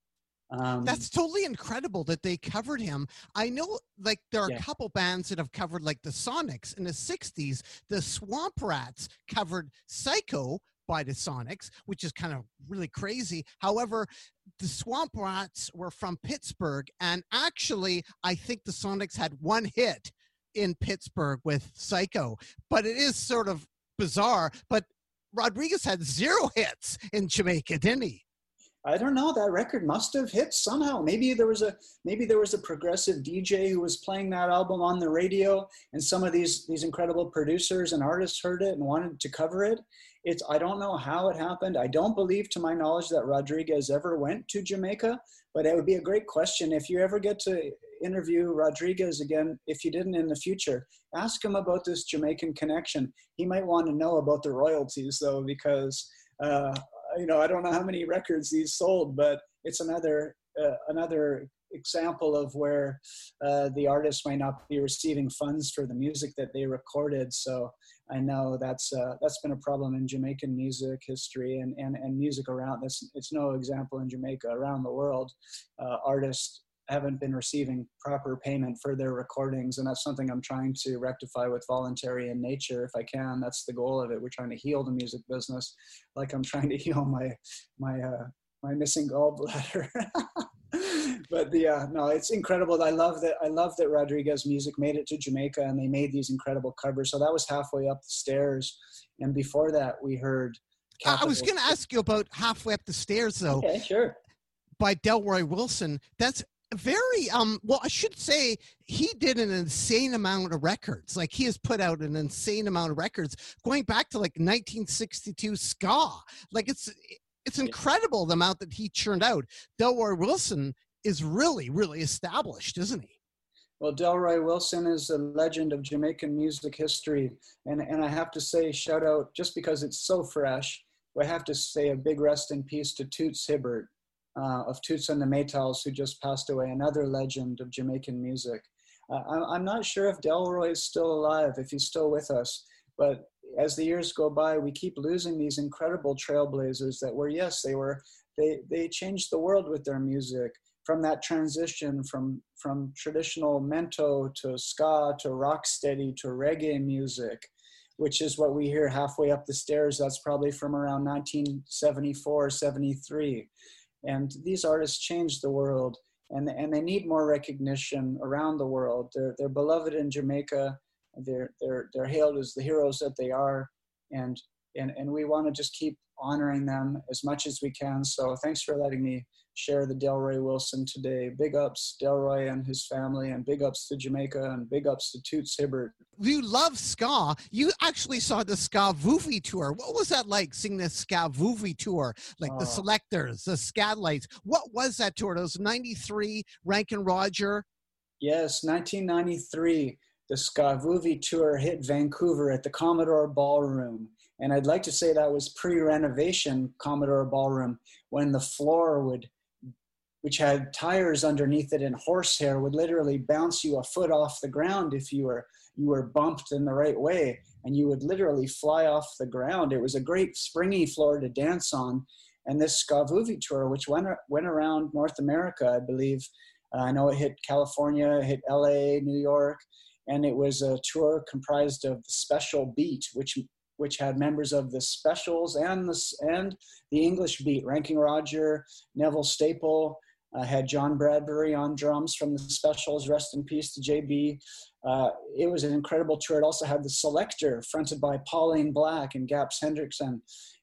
Um, That's totally incredible that they covered him. I know, like, there are Yeah. a couple bands that have covered, like, the Sonics in the 60s. The Swamp Rats covered Psycho by the Sonics, which is kind of really crazy. However, the Swamp Rats were from Pittsburgh, and actually, I think the Sonics had one hit in Pittsburgh with Psycho, but it is sort of bizarre. But Rodriguez had zero hits in Jamaica, didn't he? I don't know. That record must have hit somehow. Maybe there was a maybe there was a progressive DJ who was playing that album on the radio, and some of these these incredible producers and artists heard it and wanted to cover it. It's I don't know how it happened. I don't believe, to my knowledge, that Rodriguez ever went to Jamaica. But it would be a great question if you ever get to interview Rodriguez again. If you didn't in the future, ask him about this Jamaican connection. He might want to know about the royalties though, because. Uh, you know, I don't know how many records he's sold, but it's another uh, another example of where uh, the artist might not be receiving funds for the music that they recorded. So I know that's uh, that's been a problem in Jamaican music history and and, and music around. This it's no example in Jamaica around the world. Uh, artists haven't been receiving proper payment for their recordings and that's something i'm trying to rectify with voluntary in nature if i can. That's the goal of it. We're trying to heal the music business like i'm trying to heal my my uh my missing gallbladder. But the uh no it's incredible. I love that i love that rodriguez music made it to jamaica and they made these incredible covers. So that was halfway up the stairs. And before that we heard I I was going to ask you about halfway up the stairs, though, okay sure. By Delroy Wilson. That's very um. Well, I should say he did an insane amount of records. Like he has put out an insane amount of records going back to like 1962 ska. Like it's it's incredible the amount that he churned out. Delroy Wilson is really really established, isn't he? Well, Delroy Wilson is a legend of Jamaican music history. And, and I have to say, shout out, just because it's so fresh, I have to say a big rest in peace to Toots Hibbert uh, of Toots and the Maytals, who just passed away, another legend of Jamaican music. Uh, I'm, I'm not sure if Delroy is still alive, if he's still with us, but as the years go by, we keep losing these incredible trailblazers that were, yes, they were, they, they changed the world with their music from that transition from from traditional mento to ska to rocksteady to reggae music, which is what we hear halfway up the stairs. That's probably from around 1974, 73. And these artists changed the world and, and they need more recognition around the world. They're, they're beloved in Jamaica. They're, they're, they're hailed as the heroes that they are. And and, and we want to just keep honoring them as much as we can. So thanks for letting me share the Delroy Wilson today. Big ups Delroy and his family, and big ups to Jamaica, and big ups to Toots Hibbert. You love ska. You actually saw the Skavoovie tour. What was that like seeing the Skavoovie tour? Like the Oh. Selectors, the Skatalites. What was that tour? Those 93 Ranking Roger. Yes, 1993, the Skavoovie tour hit Vancouver at the Commodore Ballroom. And I'd like to say that was pre renovation Commodore Ballroom when the floor would, which had tires underneath it and horsehair, would literally bounce you a foot off the ground if you were you were bumped in the right way and you would literally fly off the ground. It was a great springy floor to dance on. And this Skavoovie tour, which went, went around North America, I believe, uh, I know it hit California, it hit LA, New York, and it was a tour comprised of the Special Beat, which which had members of the Specials and the and the English Beat, Ranking Roger, Neville Staple. Uh, had John Bradbury on drums from the Specials. Rest in peace to JB. Uh, it was an incredible tour. It also had the Selecter, fronted by Pauline Black and Gaps Hendrickson.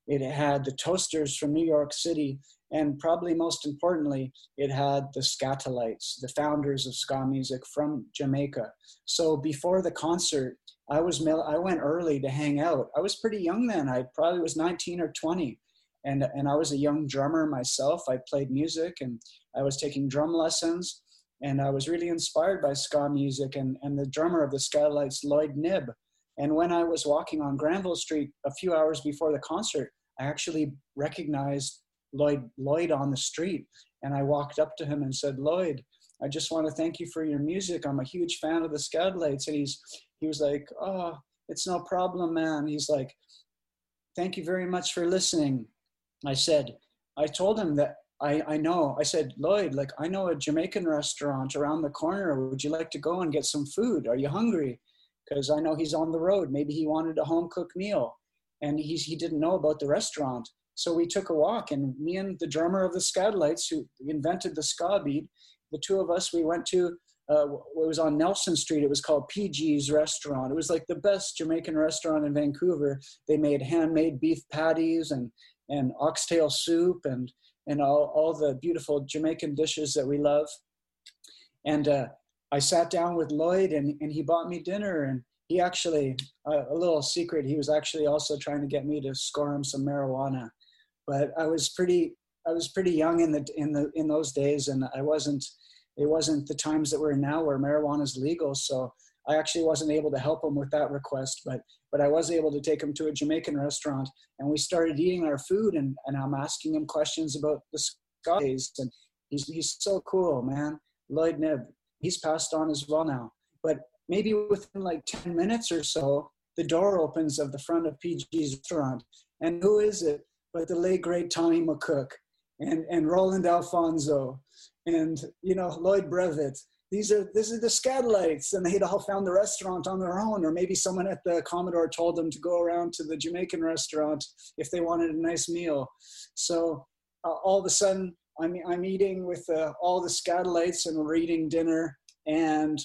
It had the Toasters from New York City, and probably most importantly, it had the Skatalites, the founders of ska music from Jamaica. So before the concert, I was I went early to hang out. I was pretty young then. I probably was 19 or 20, and and I was a young drummer myself. I played music and I was taking drum lessons, and I was really inspired by ska music and and the drummer of the Skatalites, Lloyd Knibb. And when I was walking on Granville Street a few hours before the concert, I actually recognized Lloyd Lloyd on the street, and I walked up to him and said, Lloyd, I just want to thank you for your music. I'm a huge fan of the Skatalites. And he's he was like, Oh, it's no problem, man. He's like, Thank you very much for listening. I said, I told him that I, I know. I said, Lloyd, like I know a Jamaican restaurant around the corner. Would you like to go and get some food? Are you hungry? Because I know he's on the road. Maybe he wanted a home cooked meal. And he's, he didn't know about the restaurant. So we took a walk, and me and the drummer of the Skatalites, who invented the ska beat, the two of us, we went to, uh, it was on Nelson Street. It was called PG's Restaurant. It was like the best Jamaican restaurant in Vancouver. They made handmade beef patties and, and oxtail soup and, and all, all the beautiful Jamaican dishes that we love. And uh, I sat down with Lloyd, and, and he bought me dinner. And he actually, uh, a little secret, he was actually also trying to get me to score him some marijuana. But I was pretty, I was pretty young in the in the in those days, and I wasn't. It wasn't the times that we're in now where marijuana is legal. So I actually wasn't able to help him with that request, but but I was able to take him to a Jamaican restaurant, and we started eating our food, and, and I'm asking him questions about the days, and he's he's so cool, man. Lloyd Knibb, he's passed on as well now, but maybe within like 10 minutes or so, the door opens of the front of PG's restaurant, and who is it but the late great Tommy McCook and and Roland Alphonso and you know Lloyd Brevett. These are these are the Skatalites, and they'd all found the restaurant on their own, or maybe someone at the Commodore told them to go around to the Jamaican restaurant if they wanted a nice meal. So uh, all of a sudden, I'm I'm eating with uh, all the Skatalites, and we're eating dinner, and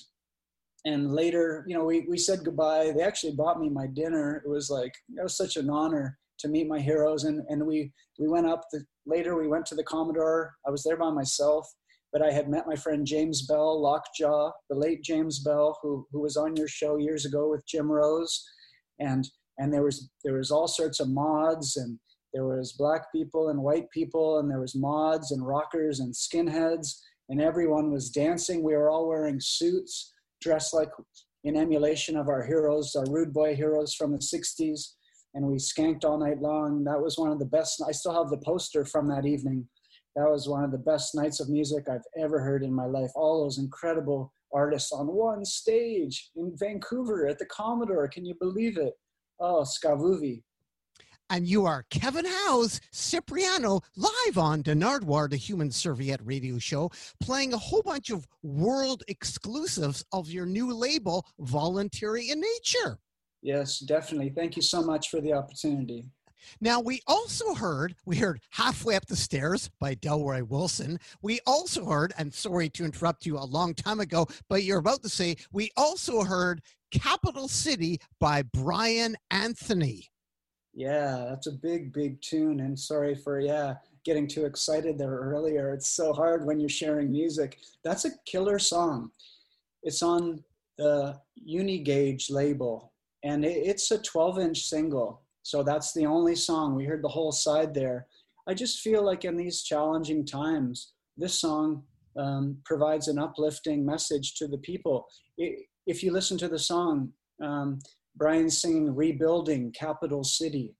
and later, you know, we we said goodbye. They actually bought me my dinner. It was like it was such an honor to meet my heroes, and and we we went up the later. We went to the Commodore. I was there by myself but I had met my friend James Bell, Lockjaw, the late James Bell, who who was on your show years ago with Jim Rose, and and there was there was all sorts of mods and there was black people and white people and there was mods and rockers and skinheads and everyone was dancing. We were all wearing suits, dressed like in emulation of our heroes, our rude boy heroes from the '60s, and we skanked all night long. That was one of the best. I still have the poster from that evening that was one of the best nights of music I've ever heard in my life. All those incredible artists on one stage in Vancouver at the Commodore. Can you believe it? Oh, Skavuvi. And you are Kevin Howes Sipreano live on the Nardwuar, the Human Serviette radio show, playing a whole bunch of world exclusives of your new label, Voluntary in Nature. Yes, definitely. Thank you so much for the opportunity. Now, we also heard, we heard Halfway Up the Stairs by Delroy Wilson. We also heard, and sorry to interrupt you a long time ago, but you're about to say, we also heard Capital City by Brian Anthony. Yeah, that's a big, big tune. And sorry for, yeah, getting too excited there earlier. It's so hard when you're sharing music. That's a killer song. It's on the Unigage label, and it's a 12 inch single. So that's the only song. We heard the whole side there. I just feel like in these challenging times, this song um, provides an uplifting message to the people. I if you listen to the song, um, Brian's singing "Rebuilding Capital City,"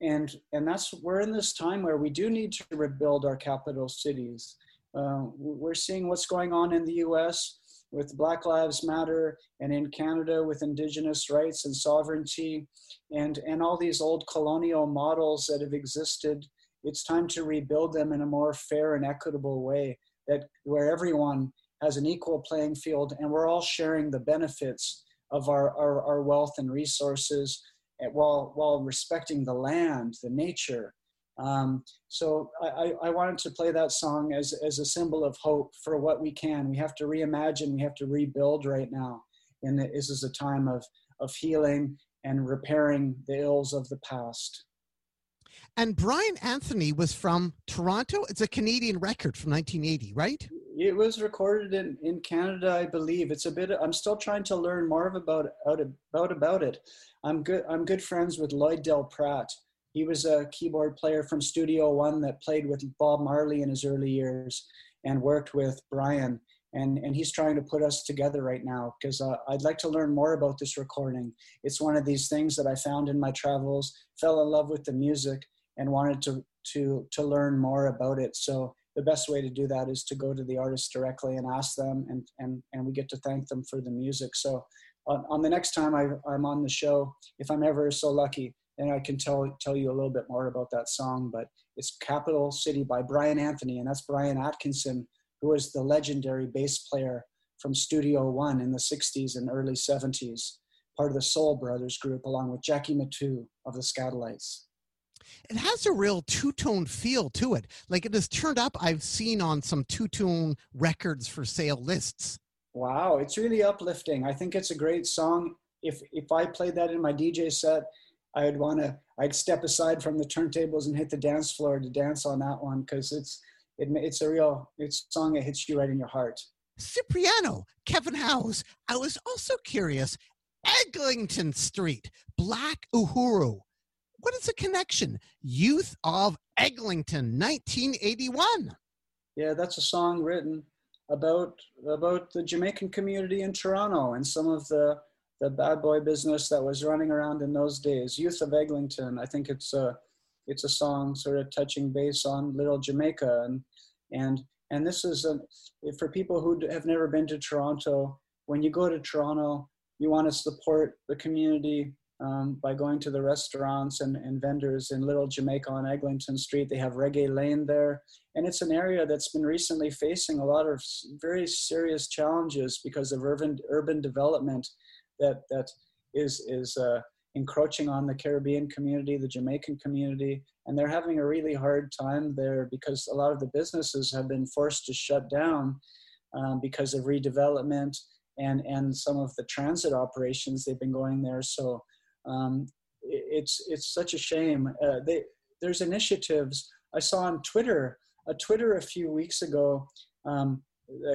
and and that's we're in this time where we do need to rebuild our capital cities. Uh, we're seeing what's going on in the U.S. with Black Lives Matter, and in Canada with Indigenous rights and sovereignty, and and all these old colonial models that have existed. It's time to rebuild them in a more fair and equitable way that where everyone has an equal playing field and we're all sharing the benefits of our, our, our wealth and resources while, while respecting the land, the nature. Um, so I, I I wanted to play that song as, as a symbol of hope for what we can. We have to reimagine, we have to rebuild right now. And this is a time of, of healing and repairing the ills of the past. And Brian Anthony was from Toronto. It's a Canadian record from 1980, right? It was recorded in, in Canada, I believe. It's a bit. I'm still trying to learn more about about about it. I'm good. I'm good friends with Lloyd Delpratt. He was a keyboard player from Studio One that played with Bob Marley in his early years and worked with Brian. And and he's trying to put us together right now because uh, I'd like to learn more about this recording. It's one of these things that I found in my travels. Fell in love with the music and wanted to to to learn more about it. So the best way to do that is to go to the artist directly and ask them, and and and we get to thank them for the music. So on, on the next time I, I'm on the show, if I'm ever so lucky, then I can tell tell you a little bit more about that song. But it's Capital City by Brian Anthony, and that's Brian Atkinson, who was the legendary bass player from Studio One in the '60s and early '70s, part of the Soul Brothers group, along with Jackie Mittoo of the Skatalites it has a real two-tone feel to it. Like it has turned up, I've seen on some two-tone records for sale lists. Wow, it's really uplifting. I think it's a great song. If if I played that in my DJ set, I'd want to I'd step aside from the turntables and hit the dance floor to dance on that one because it's it, it's a real it's a song that hits you right in your heart. Sipreano, Kevin Howes. I was also curious. Eglinton Street, Black Uhuru. What is the connection? Youth of Eglinton, 1981. Yeah, that's a song written about about the Jamaican community in Toronto and some of the the bad boy business that was running around in those days. Youth of Eglinton. I think it's a it's a song sort of touching base on Little Jamaica and and and this is a for people who have never been to Toronto. When you go to Toronto, you want to support the community um, by going to the restaurants and, and vendors in Little Jamaica on Eglinton Street. They have Reggae Lane there. And it's an area that's been recently facing a lot of very serious challenges because of urban, urban development that, that is, is uh, encroaching on the Caribbean community, the Jamaican community. And they're having a really hard time there because a lot of the businesses have been forced to shut down um, because of redevelopment and, and some of the transit operations they've been going there. So um, it's it's such a shame. Uh, they, there's initiatives I saw on Twitter. A Twitter a few weeks ago. Um,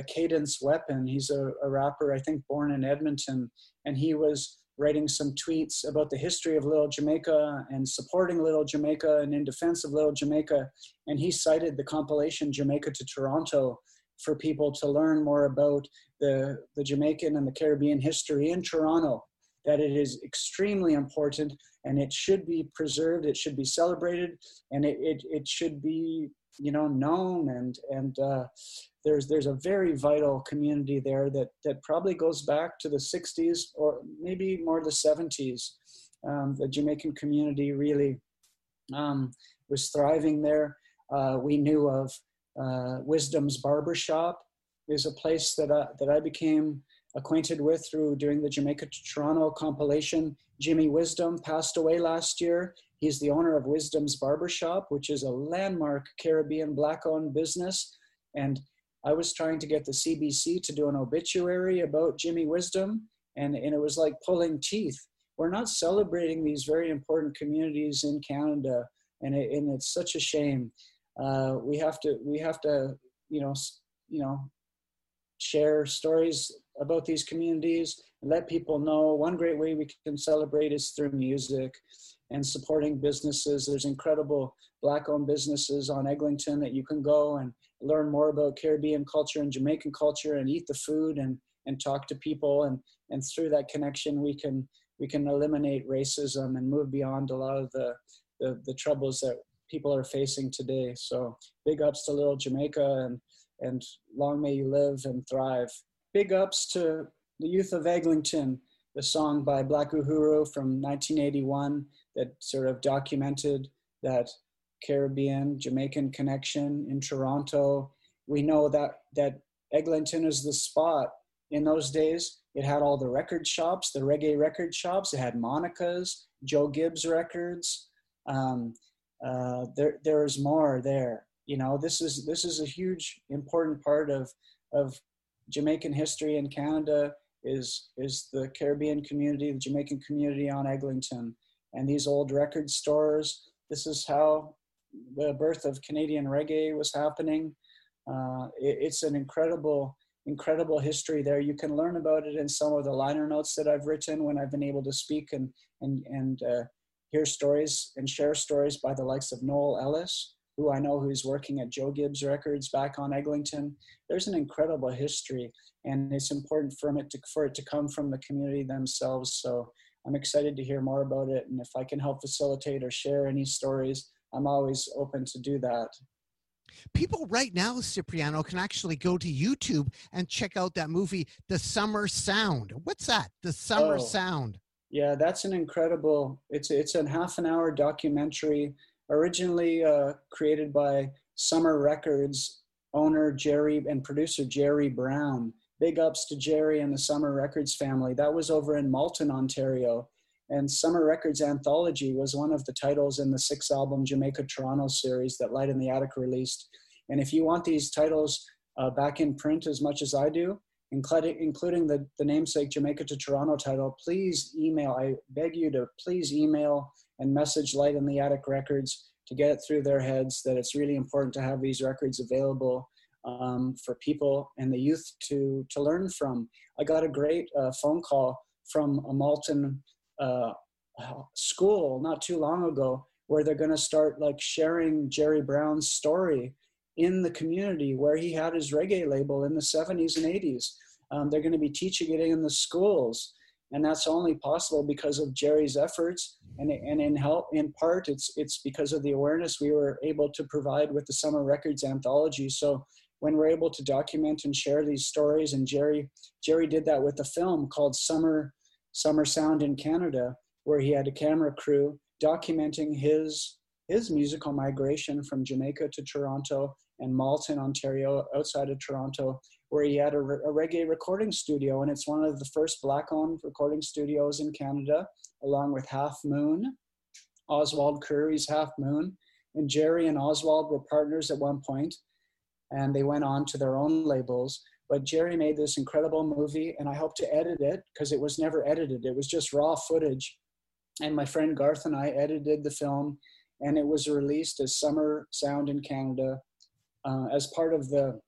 Cadence Weapon. He's a, a rapper, I think, born in Edmonton, and he was writing some tweets about the history of Little Jamaica and supporting Little Jamaica and in defense of Little Jamaica. And he cited the compilation Jamaica to Toronto for people to learn more about the, the Jamaican and the Caribbean history in Toronto that it is extremely important and it should be preserved, it should be celebrated, and it, it, it should be you know known and and uh, there's there's a very vital community there that that probably goes back to the 60s or maybe more the 70s um, the jamaican community really um, was thriving there uh, we knew of uh, wisdom's barbershop is a place that I, that I became acquainted with through doing the Jamaica to Toronto compilation. Jimmy Wisdom passed away last year. He's the owner of Wisdom's Barbershop, which is a landmark Caribbean black owned business. And I was trying to get the CBC to do an obituary about Jimmy Wisdom, and, and it was like pulling teeth. we're not celebrating these very important communities in Canada, and it, and it's such a shame. Uh, we have to we have to you know you know share stories about these communities let people know. One great way we can celebrate is through music and supporting businesses. There's incredible black-owned businesses on Eglinton that you can go and learn more about Caribbean culture and Jamaican culture and eat the food and and talk to people and and through that connection we can we can eliminate racism and move beyond a lot of the the, the troubles that people are facing today. So big ups to little Jamaica and and long may you live and thrive. Big ups to the youth of Eglinton, the song by Black Uhuru from 1981 that sort of documented that Caribbean Jamaican connection in Toronto. We know that that Eglinton is the spot. In those days, it had all the record shops, the reggae record shops. It had Monica's, Joe Gibbs records. Um, uh, there, there is more there. You know, this is this is a huge, important part of of Jamaican history in Canada. Is is the Caribbean community, the Jamaican community on Eglinton, and these old record stores. This is how the birth of Canadian reggae was happening. Uh, it, it's an incredible, incredible history there. You can learn about it in some of the liner notes that I've written when I've been able to speak and and and uh, hear stories and share stories by the likes of Noel Ellis, who I know who's working at Joe Gibbs Records back on Eglinton. There's an incredible history, and it's important for it to for it to come from the community themselves. So I'm excited to hear more about it, and if I can help facilitate or share any stories, I'm always open to do that. People right now, Sipreano, can actually go to YouTube and check out that movie, The Summer Sound. What's that? The Summer Oh. Sound. Yeah, that's an incredible. It's it's a half an hour documentary, originally uh, created by Summer Records owner Jerry and producer Jerry Brown. Big ups to Jerry and the Summer Records family. That was over in Malton, Ontario, and Summer Records Anthology was one of the titles in the six album Jamaica Toronto series that Light in the Attic released. And if you want these titles uh, back in print as much as I do, including including the, the namesake Jamaica to Toronto title, please email. I beg you to please email and message Light in the Attic Records to get it through their heads that it's really important to have these records available um, for people and the youth to to learn from. I got a great uh, phone call from a Malton uh, school not too long ago where they're going to start like sharing Jerry Brown's story in the community where he had his reggae label in the 70s and 80s. Um, they're going to be teaching it in the schools, and that's only possible because of Jerry's efforts. And, and in help, in part, it's it's because of the awareness we were able to provide with the Summer Records anthology. So when we're able to document and share these stories, and Jerry Jerry did that with a film called Summer Summer Sound in Canada, where he had a camera crew documenting his his musical migration from Jamaica to Toronto and Malton, Ontario, outside of Toronto, where he had a, re- a reggae recording studio, and it's one of the first black-owned recording studios in Canada, along with Half Moon, Oswald Curry's Half Moon, and Jerry and Oswald were partners at one point, and they went on to their own labels. But Jerry made this incredible movie, and I helped to edit it because it was never edited. It was just raw footage. And my friend Garth and I edited the film, and it was released as Summer Sound in Canada uh, as part of the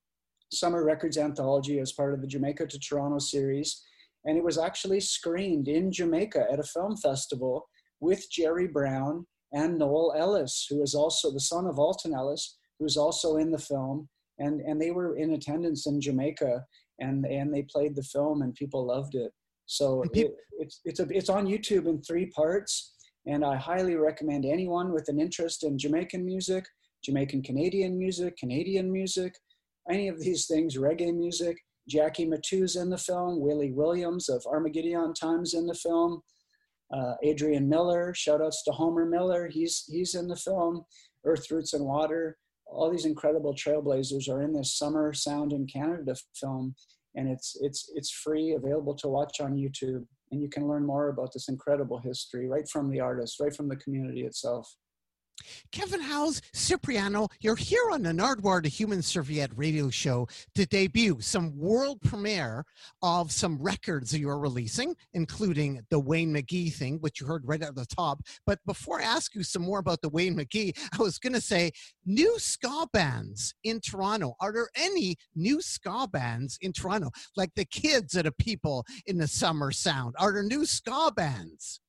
Summer Records Anthology, as part of the Jamaica to Toronto series. And it was actually screened in Jamaica at a film festival with Jerry Brown and Noel Ellis, who is also the son of Alton Ellis, who's also in the film. And, and they were in attendance in Jamaica and, and they played the film and people loved it. So it, it's, it's, a, it's on YouTube in three parts. And I highly recommend anyone with an interest in Jamaican music, Jamaican Canadian music, Canadian music, any of these things, reggae music. Jackie Mittoo's in the film, Willie Williams of Armageddon Times in the film, uh, Adrian Miller, shout outs to Homer Miller, he's, he's in the film, Earth, Roots, and Water. All these incredible trailblazers are in this Summer Sound in Canada film, and it's, it's, it's free, available to watch on YouTube. And you can learn more about this incredible history right from the artist, right from the community itself. Kevin Howes, Sipreano, you're here on the Nardwuar the Human Serviette radio show to debut some world premiere of some records you're releasing, including the Wayne McGhie thing, which you heard right at the top. But before I ask you some more about the Wayne McGhie, I was going to say new ska bands in Toronto. Are there any new ska bands in Toronto? Like the kids that are people in the summer sound? Are there new ska bands?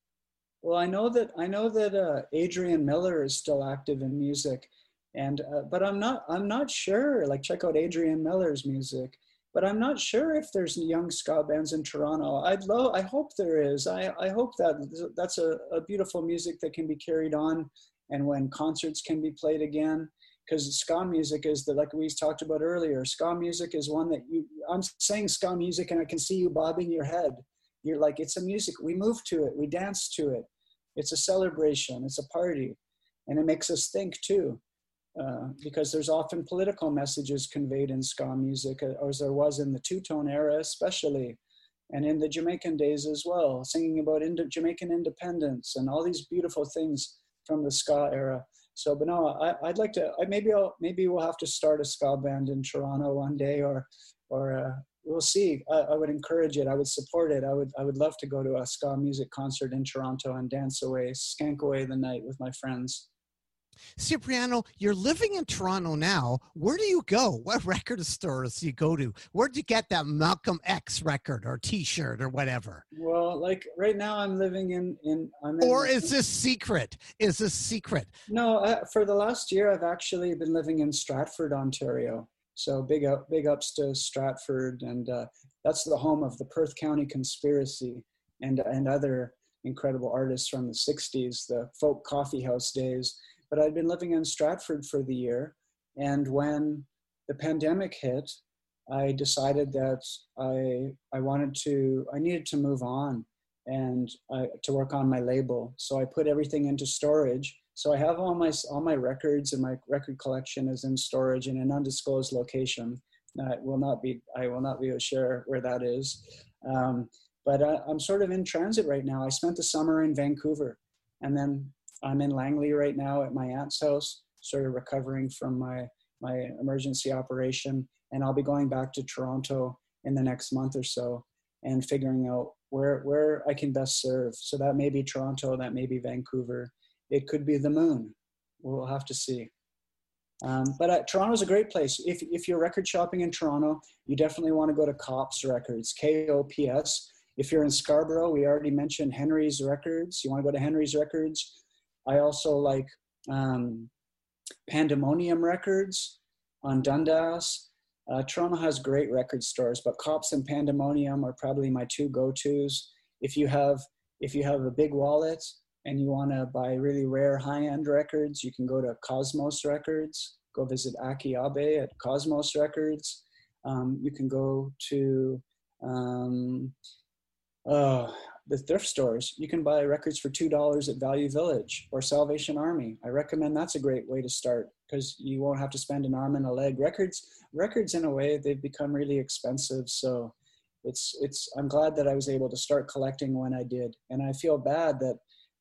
Well, I know that I know that uh, Adrian Miller is still active in music, and uh, but I'm not I'm not sure. Like check out Adrian Miller's music, but I'm not sure if there's young ska bands in Toronto. I'd love. I hope there is. I I hope that that's a, a beautiful music that can be carried on, and when concerts can be played again. Because ska music is the like we talked about earlier. Ska music is one that you. I'm saying ska music, and I can see you bobbing your head you're like it's a music we move to it we dance to it. It's a celebration it's a party. And it makes us think too uh, because there's often political messages conveyed in ska music uh, as there was in the two-tone era especially and in the jamaican days as well singing about jamaican independence and all these beautiful things from the ska era. So but no I, i'd like to I, maybe i'll maybe we'll have to start a ska band in toronto one day or or uh, we'll see. I, I, would encourage it. I would support it. I would I would love to go to a ska music concert in Toronto and dance away, skank away the night with my friends. Sipreano, you're living in Toronto now. Where do you go? What record stores do you go to? Where'd you get that Malcolm X record or T-shirt or whatever? Well, like right now, I'm living in in. I'm in or is this secret? Is this secret? No, uh, for the last year, I've actually been living in Stratford, Ontario. So big up, big ups to Stratford, and uh, that's the home of the Perth County Conspiracy and and other incredible artists from the '60s, the folk coffee house days but I'd been living in Stratford for the year. And when the pandemic hit, I decided that I, I wanted to, I needed to move on and uh, to work on my label. So I put everything into storage. So I have all my, all my records and my record collection is in storage in an undisclosed location. I will not be, I will not be able to share where that is. Um, but I, I'm sort of in transit right now. I spent the summer in Vancouver and then I'm in Langley right now at my aunt's house, sort of recovering from my my emergency operation, and I'll be going back to Toronto in the next month or so and figuring out where where I can best serve. So that may be Toronto, that may be Vancouver, it could be the moon. We'll have to see. Um, but uh, Toronto's a great place. If if you're record shopping in Toronto, you definitely want to go to Kops Records, K O P S. If you're in Scarborough, we already mentioned Henry's Records. You want to go to Henry's Records. I also like um, Pandemonium Records on Dundas. Uh, Toronto has great record stores, but Kops and Pandemonium are probably my two go-tos. If you have if you have a big wallet and you want to buy really rare high-end records, you can go to Cosmos Records. Go visit Aki Abe at Cosmos Records. Um, you can go to um, uh, the thrift stores. You can buy records for two dollars at Value Village or Salvation Army. I recommend that's a great way to start because you won't have to spend an arm and a leg. Records, records in a way they've become really expensive. So it's it's. I'm glad that I was able to start collecting when I did, and I feel bad that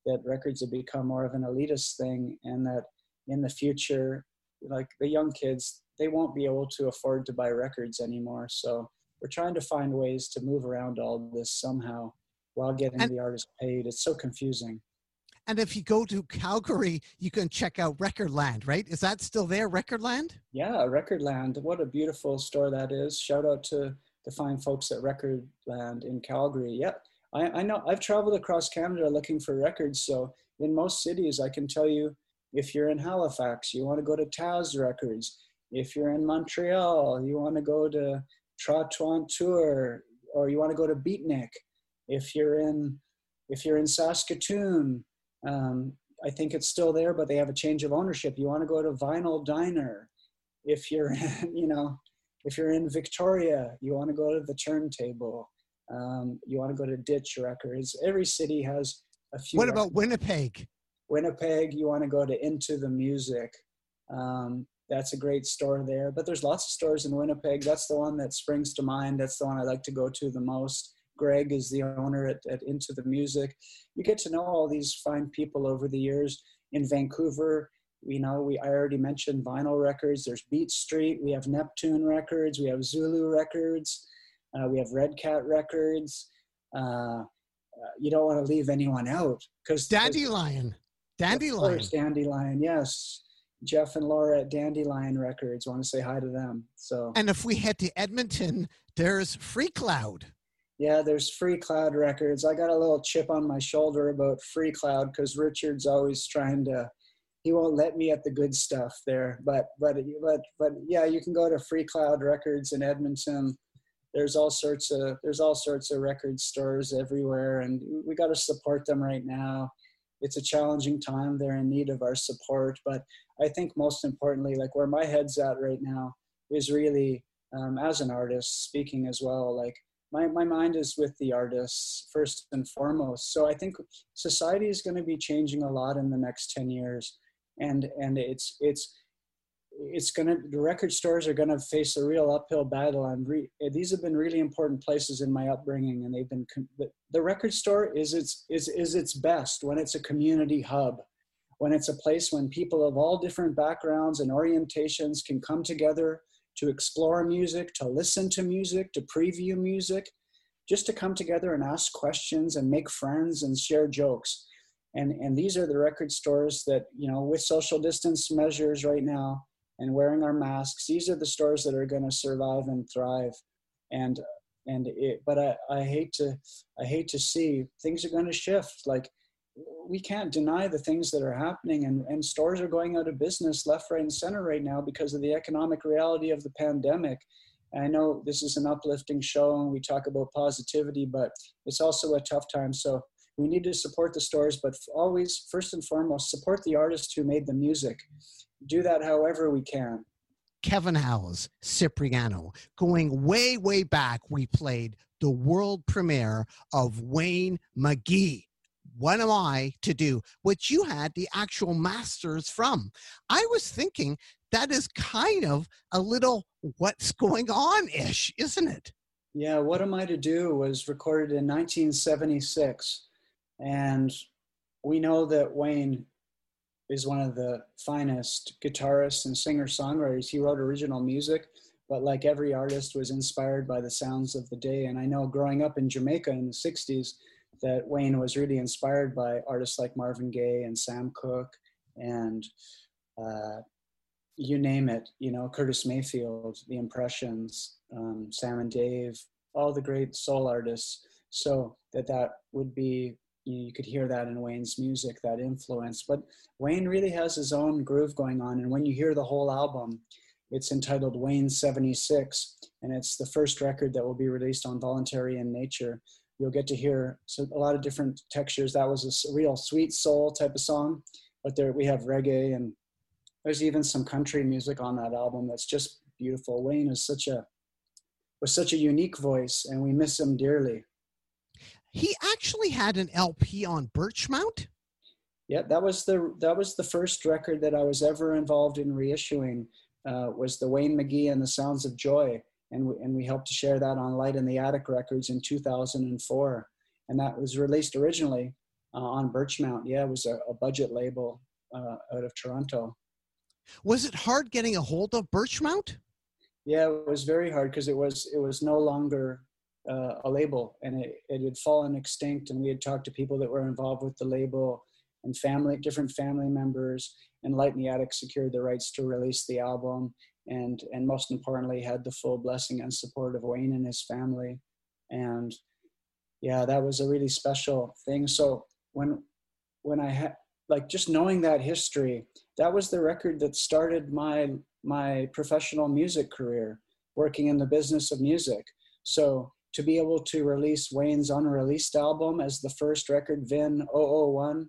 that records have become more of an elitist thing, and that in the future, like the young kids, they won't be able to afford to buy records anymore. So we're trying to find ways to move around all this somehow while getting And- the artist paid. It's so confusing. And if you go to Calgary, you can check out Recordland, right? Is that still there, Recordland? Yeah, Recordland. What a beautiful store that is. Shout out to the fine folks at Recordland in Calgary. Yeah, I, I know. I've traveled across Canada looking for records. So in most cities, I can tell you if you're in Halifax, you want to go to Taz Records. If you're in Montreal, you want to go to Trottoir Tour, or you want to go to Beatnik. If you're in if you're in Saskatoon, um, I think it's still there, but they have a change of ownership. You want to go to Vinyl Diner. If you're, in, you know, if you're in Victoria, you want to go to the Turntable. Um, you want to go to Ditch Records. Every city has a few. What records. about Winnipeg? Winnipeg? You want to go to Into the Music. Um, that's a great store there. But there's lots of stores in Winnipeg. That's the one that springs to mind. That's the one I like to go to the most. Greg is the owner at, at Into the Music. You get to know all these fine people over the years. In Vancouver, you know, we I already mentioned vinyl records. There's Beat Street. We have Neptune Records. We have Zulu Records. Uh, we have Red Cat Records. Uh, uh, you don't want to leave anyone out because Dandelion. Dandelion. Dandelion, yes. Jeff and Laura at Dandelion Records. Want to say hi to them. So And if we head to Edmonton, there's Free Cloud. yeah, there's Free Cloud Records. I got a little chip on my shoulder about Free Cloud because Richard's always trying to. He won't let me at the good stuff there, but but but but yeah, you can go to Free Cloud Records in Edmonton. There's all sorts of there's all sorts of record stores everywhere, and we got to support them right now. It's a challenging time. They're in need of our support, but I think most importantly, like where my head's at right now, is really um, as an artist speaking as well. Like my, my mind is with the artists first and foremost. So I think society is going to be changing a lot in the next 10 years. And, and it's, it's, it's going to, the record stores are going to face a real uphill battle. And re, these have been really important places in my upbringing. And they've been, the record store is its, is, is its best when it's a community hub when it's a place when people of all different backgrounds and orientations can come together to explore music, to listen to music, to preview music, just to come together and ask questions and make friends and share jokes. And, and these are the record stores that, you know, with social distance measures right now and wearing our masks, these are the stores that are going to survive and thrive. And, and it, but I, I hate to, I hate to see things are going to shift. Like we can't deny the things that are happening and, and stores are going out of business left right and center right now because of the economic reality of the pandemic and i know this is an uplifting show and we talk about positivity but it's also a tough time so we need to support the stores but always first and foremost support the artists who made the music do that however we can Kevin Howes, Sipreano. Going way, way back, we played the world premiere of Wayne McGhie. What am I to do? Which you had the actual masters from. I was thinking that is kind of a little what's going on ish, isn't it? Yeah, What Am I to Do was recorded in 1976. And we know that Wayne is one of the finest guitarists and singer songwriters. He wrote original music, but like every artist, was inspired by the sounds of the day. And I know growing up in Jamaica in the 60s, that Wayne was really inspired by artists like Marvin Gaye and Sam Cooke and uh, you name it, you know, Curtis Mayfield, The Impressions, um, Sam and Dave, all the great soul artists. So that that would be, you, know, you could hear that in Wayne's music, that influence. But Wayne really has his own groove going on. And when you hear the whole album, it's entitled Wayne 76, and it's the first record that will be released on Voluntary in Nature. You'll get to hear so a lot of different textures. That was a real sweet soul type of song, but there we have reggae and there's even some country music on that album that's just beautiful. Wayne is such a was such a unique voice, and we miss him dearly. He actually had an LP on Birchmount. Yeah, that was the that was the first record that I was ever involved in reissuing. Uh, was the Wayne McGhie and the Sounds of Joy, and we, and we helped to share that on Light in the Attic Records in 2004, and that was released originally uh, on Birchmount. Yeah, it was a, a budget label uh, out of Toronto. Was it hard getting a hold of Birchmount? Yeah, it was very hard because it was it was no longer uh, a label, and it, it had fallen extinct. And we had talked to people that were involved with the label and family, different family members. And Light in the Attic secured the rights to release the album, and and most importantly, had the full blessing and support of Wayne and his family. And yeah, that was a really special thing. So when when I had like just knowing that history, that was the record that started my my professional music career, working in the business of music. So to be able to release Wayne's unreleased album as the first record, Vin 001,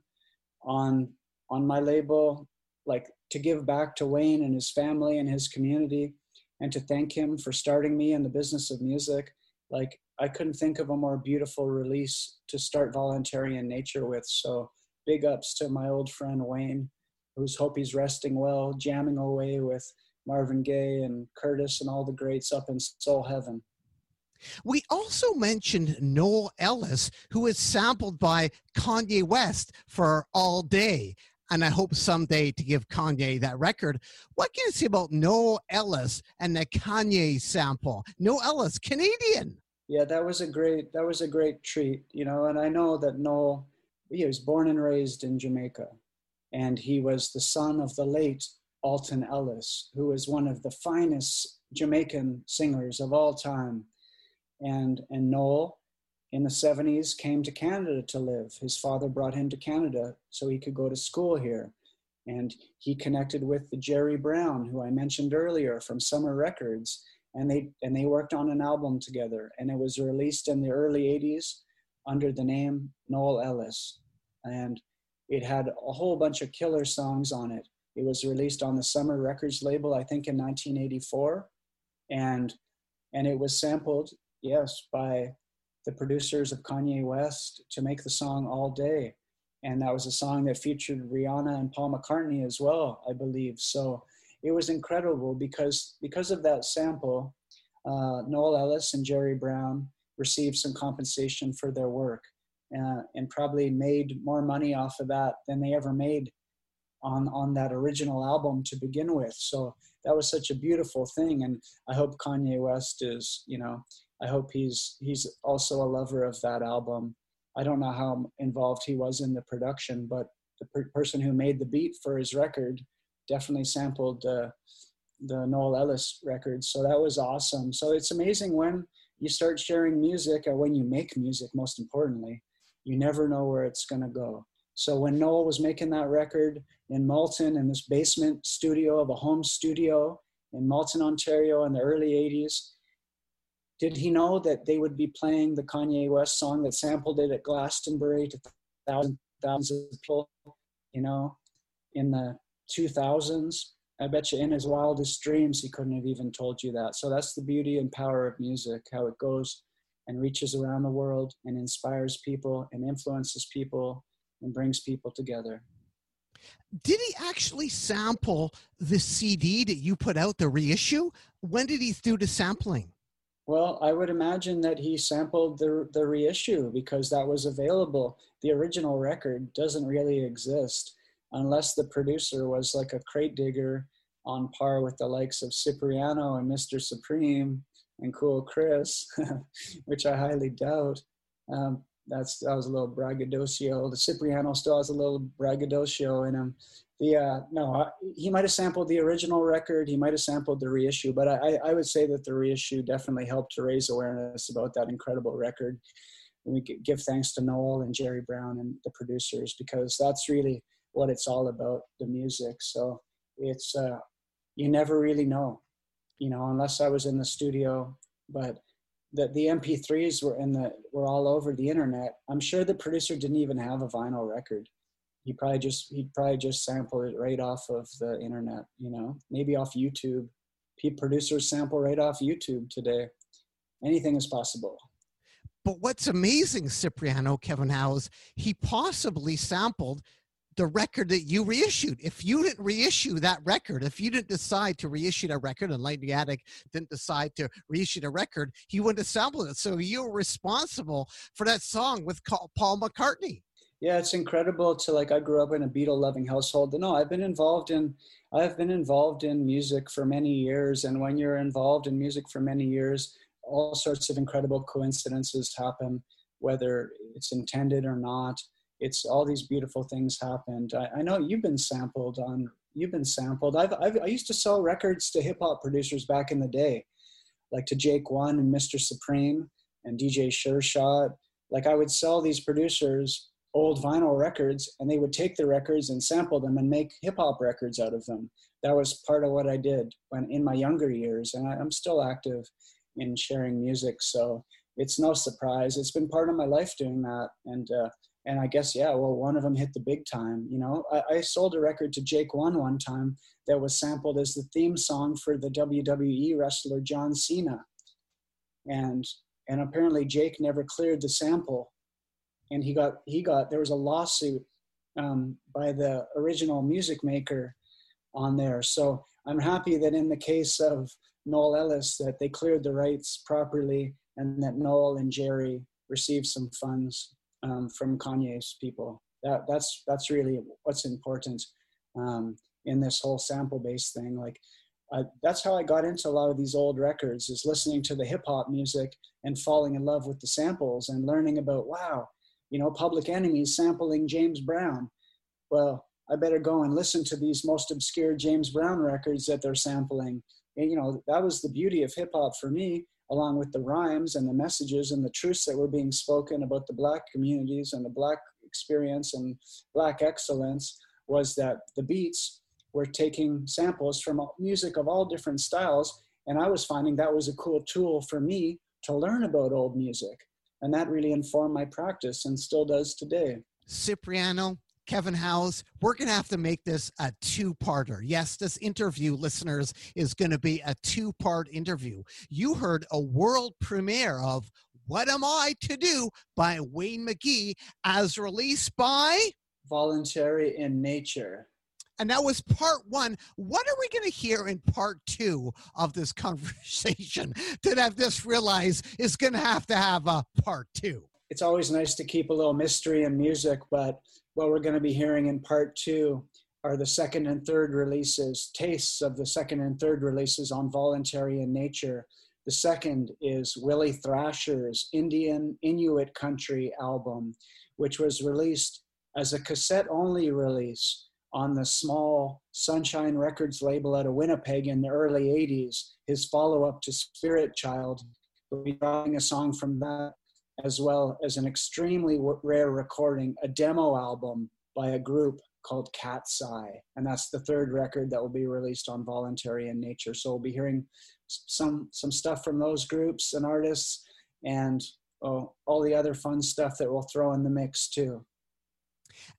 on on my label, like to give back to Wayne and his family and his community, and to thank him for starting me in the business of music. Like I couldn't think of a more beautiful release to start voluntary in nature with. So big ups to my old friend Wayne, who's hope he's resting well, jamming away with Marvin Gaye and Curtis and all the greats up in soul heaven. We also mentioned Noel Ellis, who is sampled by Kanye West for All Day. and I hope someday to give Kanye that record. What can you say about Noel Ellis and the Kanye sample? Noel Ellis, Canadian. Yeah, that was a great that was a great treat, you know. And I know that Noel, he was born and raised in Jamaica, and he was the son of the late Alton Ellis, who was one of the finest Jamaican singers of all time. And and Noel, in the 70s, came to Canada to live. His father brought him to Canada so he could go to school here. And he connected with the Jerry Brown, who I mentioned earlier from Summer Records. And they and they worked on an album together. And it was released in the early 80s under the name Noel Ellis. And it had a whole bunch of killer songs on it. It was released on the Summer Records label I think in 1984 and and it was sampled yes by the producers of Kanye West to make the song All Day and that was a song that featured Rihanna and Paul McCartney as well I believe so it was incredible because because of that sample, uh, Noel Ellis and Jerry Brown received some compensation for their work, uh, and probably made more money off of that than they ever made on on that original album to begin with. So that was such a beautiful thing, and I hope Kanye West is, you know, I hope he's he's also a lover of that album. I don't know how involved he was in the production, but the per- person who made the beat for his record definitely sampled uh, the Noel Ellis records. So that was awesome. So it's amazing when you start sharing music or when you make music, most importantly, you never know where it's going to go. So when Noel was making that record in Malton in this basement studio of a home studio in Malton, Ontario in the early 80s, did he know that they would be playing the Kanye West song that sampled it at Glastonbury to thousands, thousands of people, you know, in the 2000s. I bet you in his wildest dreams, he couldn't have even told you that. So that's the beauty and power of music, how it goes and reaches around the world and inspires people and influences people and brings people together. Did he actually sample the CD that you put out, the reissue? When did he do the sampling? Well, I would imagine that he sampled the, the reissue because that was available. The original record doesn't really exist unless the producer was like a crate digger on par with the likes of Sipreano and Mr. Supreme and Cool Chris, which I highly doubt. Um, that's that was a little braggadocio. The Sipreano still has a little braggadocio in him. The uh, no, he might have sampled the original record. He might have sampled the reissue, but I, I would say that the reissue definitely helped to raise awareness about that incredible record. And we give thanks to Noel and Jerry Brown and the producers because that's really what it's all about the music so it's uh you never really know you know unless i was in the studio but the the mp3s were in the were all over the internet i'm sure the producer didn't even have a vinyl record he probably just he'd probably just sampled it right off of the internet you know maybe off youtube P- producers sample right off youtube today anything is possible But what's amazing, Sipreano, Kevin Howes, he possibly sampled the record that you reissued. If you didn't reissue that record, if you didn't decide to reissue that record, and Light in Attic didn't decide to reissue the record, he wouldn't have sampled it. So you're responsible for that song with Paul McCartney. Yeah it's incredible to like i grew up in a beatle loving household. No i've been involved in i've been involved in music for many years and when you're involved in music for many years all sorts of incredible coincidences happen whether it's intended or not. It's all these beautiful things happened. I, I know you've been sampled on you've been sampled. I've, I've i used to sell records to hip-hop producers back in the day like to jake one and mr supreme and dj sure shot. Like i would sell these producers old vinyl records and they would take the records and sample them and make hip hop records out of them. That was part of what I did when in my younger years, and I, I'm still active in sharing music. So it's no surprise. It's been part of my life doing that, and uh, and I guess yeah, well, one of them hit the big time. You know, I, I sold a record to Jake One one time that was sampled as the theme song for the WWE wrestler John Cena, and and apparently Jake never cleared the sample and he got he got there was a lawsuit um, by the original music maker on there. So I'm happy that in the case of Noel Ellis that they cleared the rights properly and that Noel and Jerry received some funds um, from Kanye's people. that that's that's really what's important um, in this whole sample based thing like that's how i got into a lot of these old records is listening to the hip hop music and falling in love with the samples and learning about wow you know public enemies sampling james brown. Well i better go and listen to these most obscure james brown records that they're sampling. And, you know that was the beauty of hip hop for me along with the rhymes and the messages and the truths that were being spoken about the black communities and the black experience and black excellence was that the beats were taking samples from music of all different styles. And i was finding that was a cool tool for me to learn about old music and that really informed my practice and still does today Sipreano, Kevin Howes, we're going to have to make this a two parter. Yes, this interview, listeners, is going to be a two part interview. You heard a world premiere of What Am I to Do by Wayne McGhie as released by, voluntary in nature and that was part one. What are we going to hear in part two of this conversation to have this realize is going to have to have a part two? it's always nice to keep a little mystery in music, but what we're going to be hearing in part two are the second and third releases, tastes of the second and third releases on Voluntary in Nature. The second is Willie Thrasher's Indian Inuit Country album, which was released as a cassette only release on the small Sunshine Records label out of Winnipeg in the early 80s. His follow up to Spirit Child. We'll be drawing a song from that as well as an extremely rare recording, a demo album by a group called Cat's Eye. And that's the third record that will be released on Voluntary in Nature. So we'll be hearing some, some stuff from those groups and artists and oh, all the other fun stuff that we'll throw in the mix too.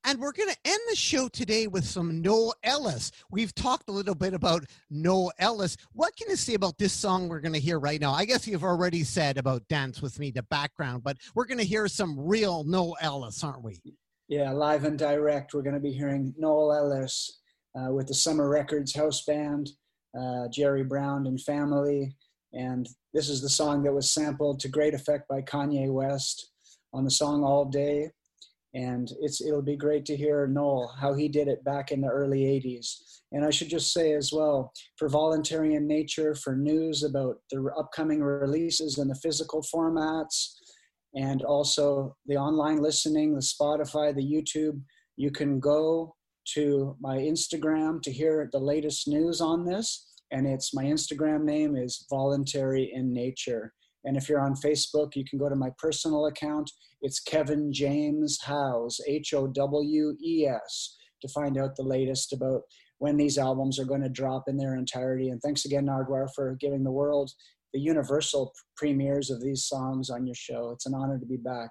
And we're going to end the show today with some Noel Ellis. We've talked a little bit about Noel Ellis. What can you say about this song we're going to hear right now? I guess you've already said about Dance With Me, the background, but we're going to hear some real Noel Ellis, aren't we? Yeah, live and direct, we're going to be hearing Noel Ellis uh, with the Summer Records House Band, uh, Jerry Brown and family. And this is the song that was sampled to great effect by Kanye West on the song All Day. And it's it'll be great to hear Noel, how he did it back in the early 80s. And I should just say as well, for Voluntary in Nature, for news about the upcoming releases and the physical formats, and also the online listening, the Spotify, the YouTube. You can go to my Instagram to hear the latest news on this. And it's my Instagram name is Voluntary in Nature. And if you're on Facebook, you can go to my personal account. It's Kevin James Howes, H O W E S, to find out the latest about when these albums are going to drop in their entirety. And thanks again, Nardwuar, for giving the world the universal premieres of these songs on your show. It's an honor to be back.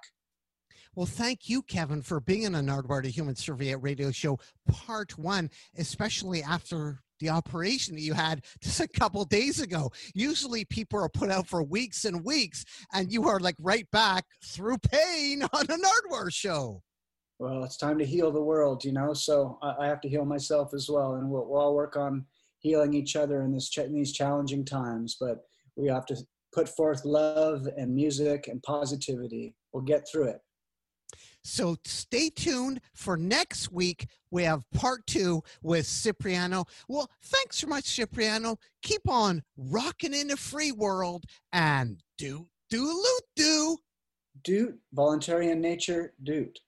Well, thank you, Kevin, for being on a Nardwuar the Human Serviette radio show, part one, especially after the operation that you had just a couple days ago. Usually people are put out for weeks and weeks, and you are like right back through pain on a Nardwuar show. Well, it's time to heal the world, you know. So I, I have to heal myself as well, and we'll, we'll all work on healing each other in this ch- in these challenging times. But we have to put forth love and music and positivity. We'll get through it. So stay tuned for next week. We have part two with Sipreano. Well, thanks so much, Sipreano. Keep on rocking in the free world and do do loot do. Doot, voluntary in nature, doot.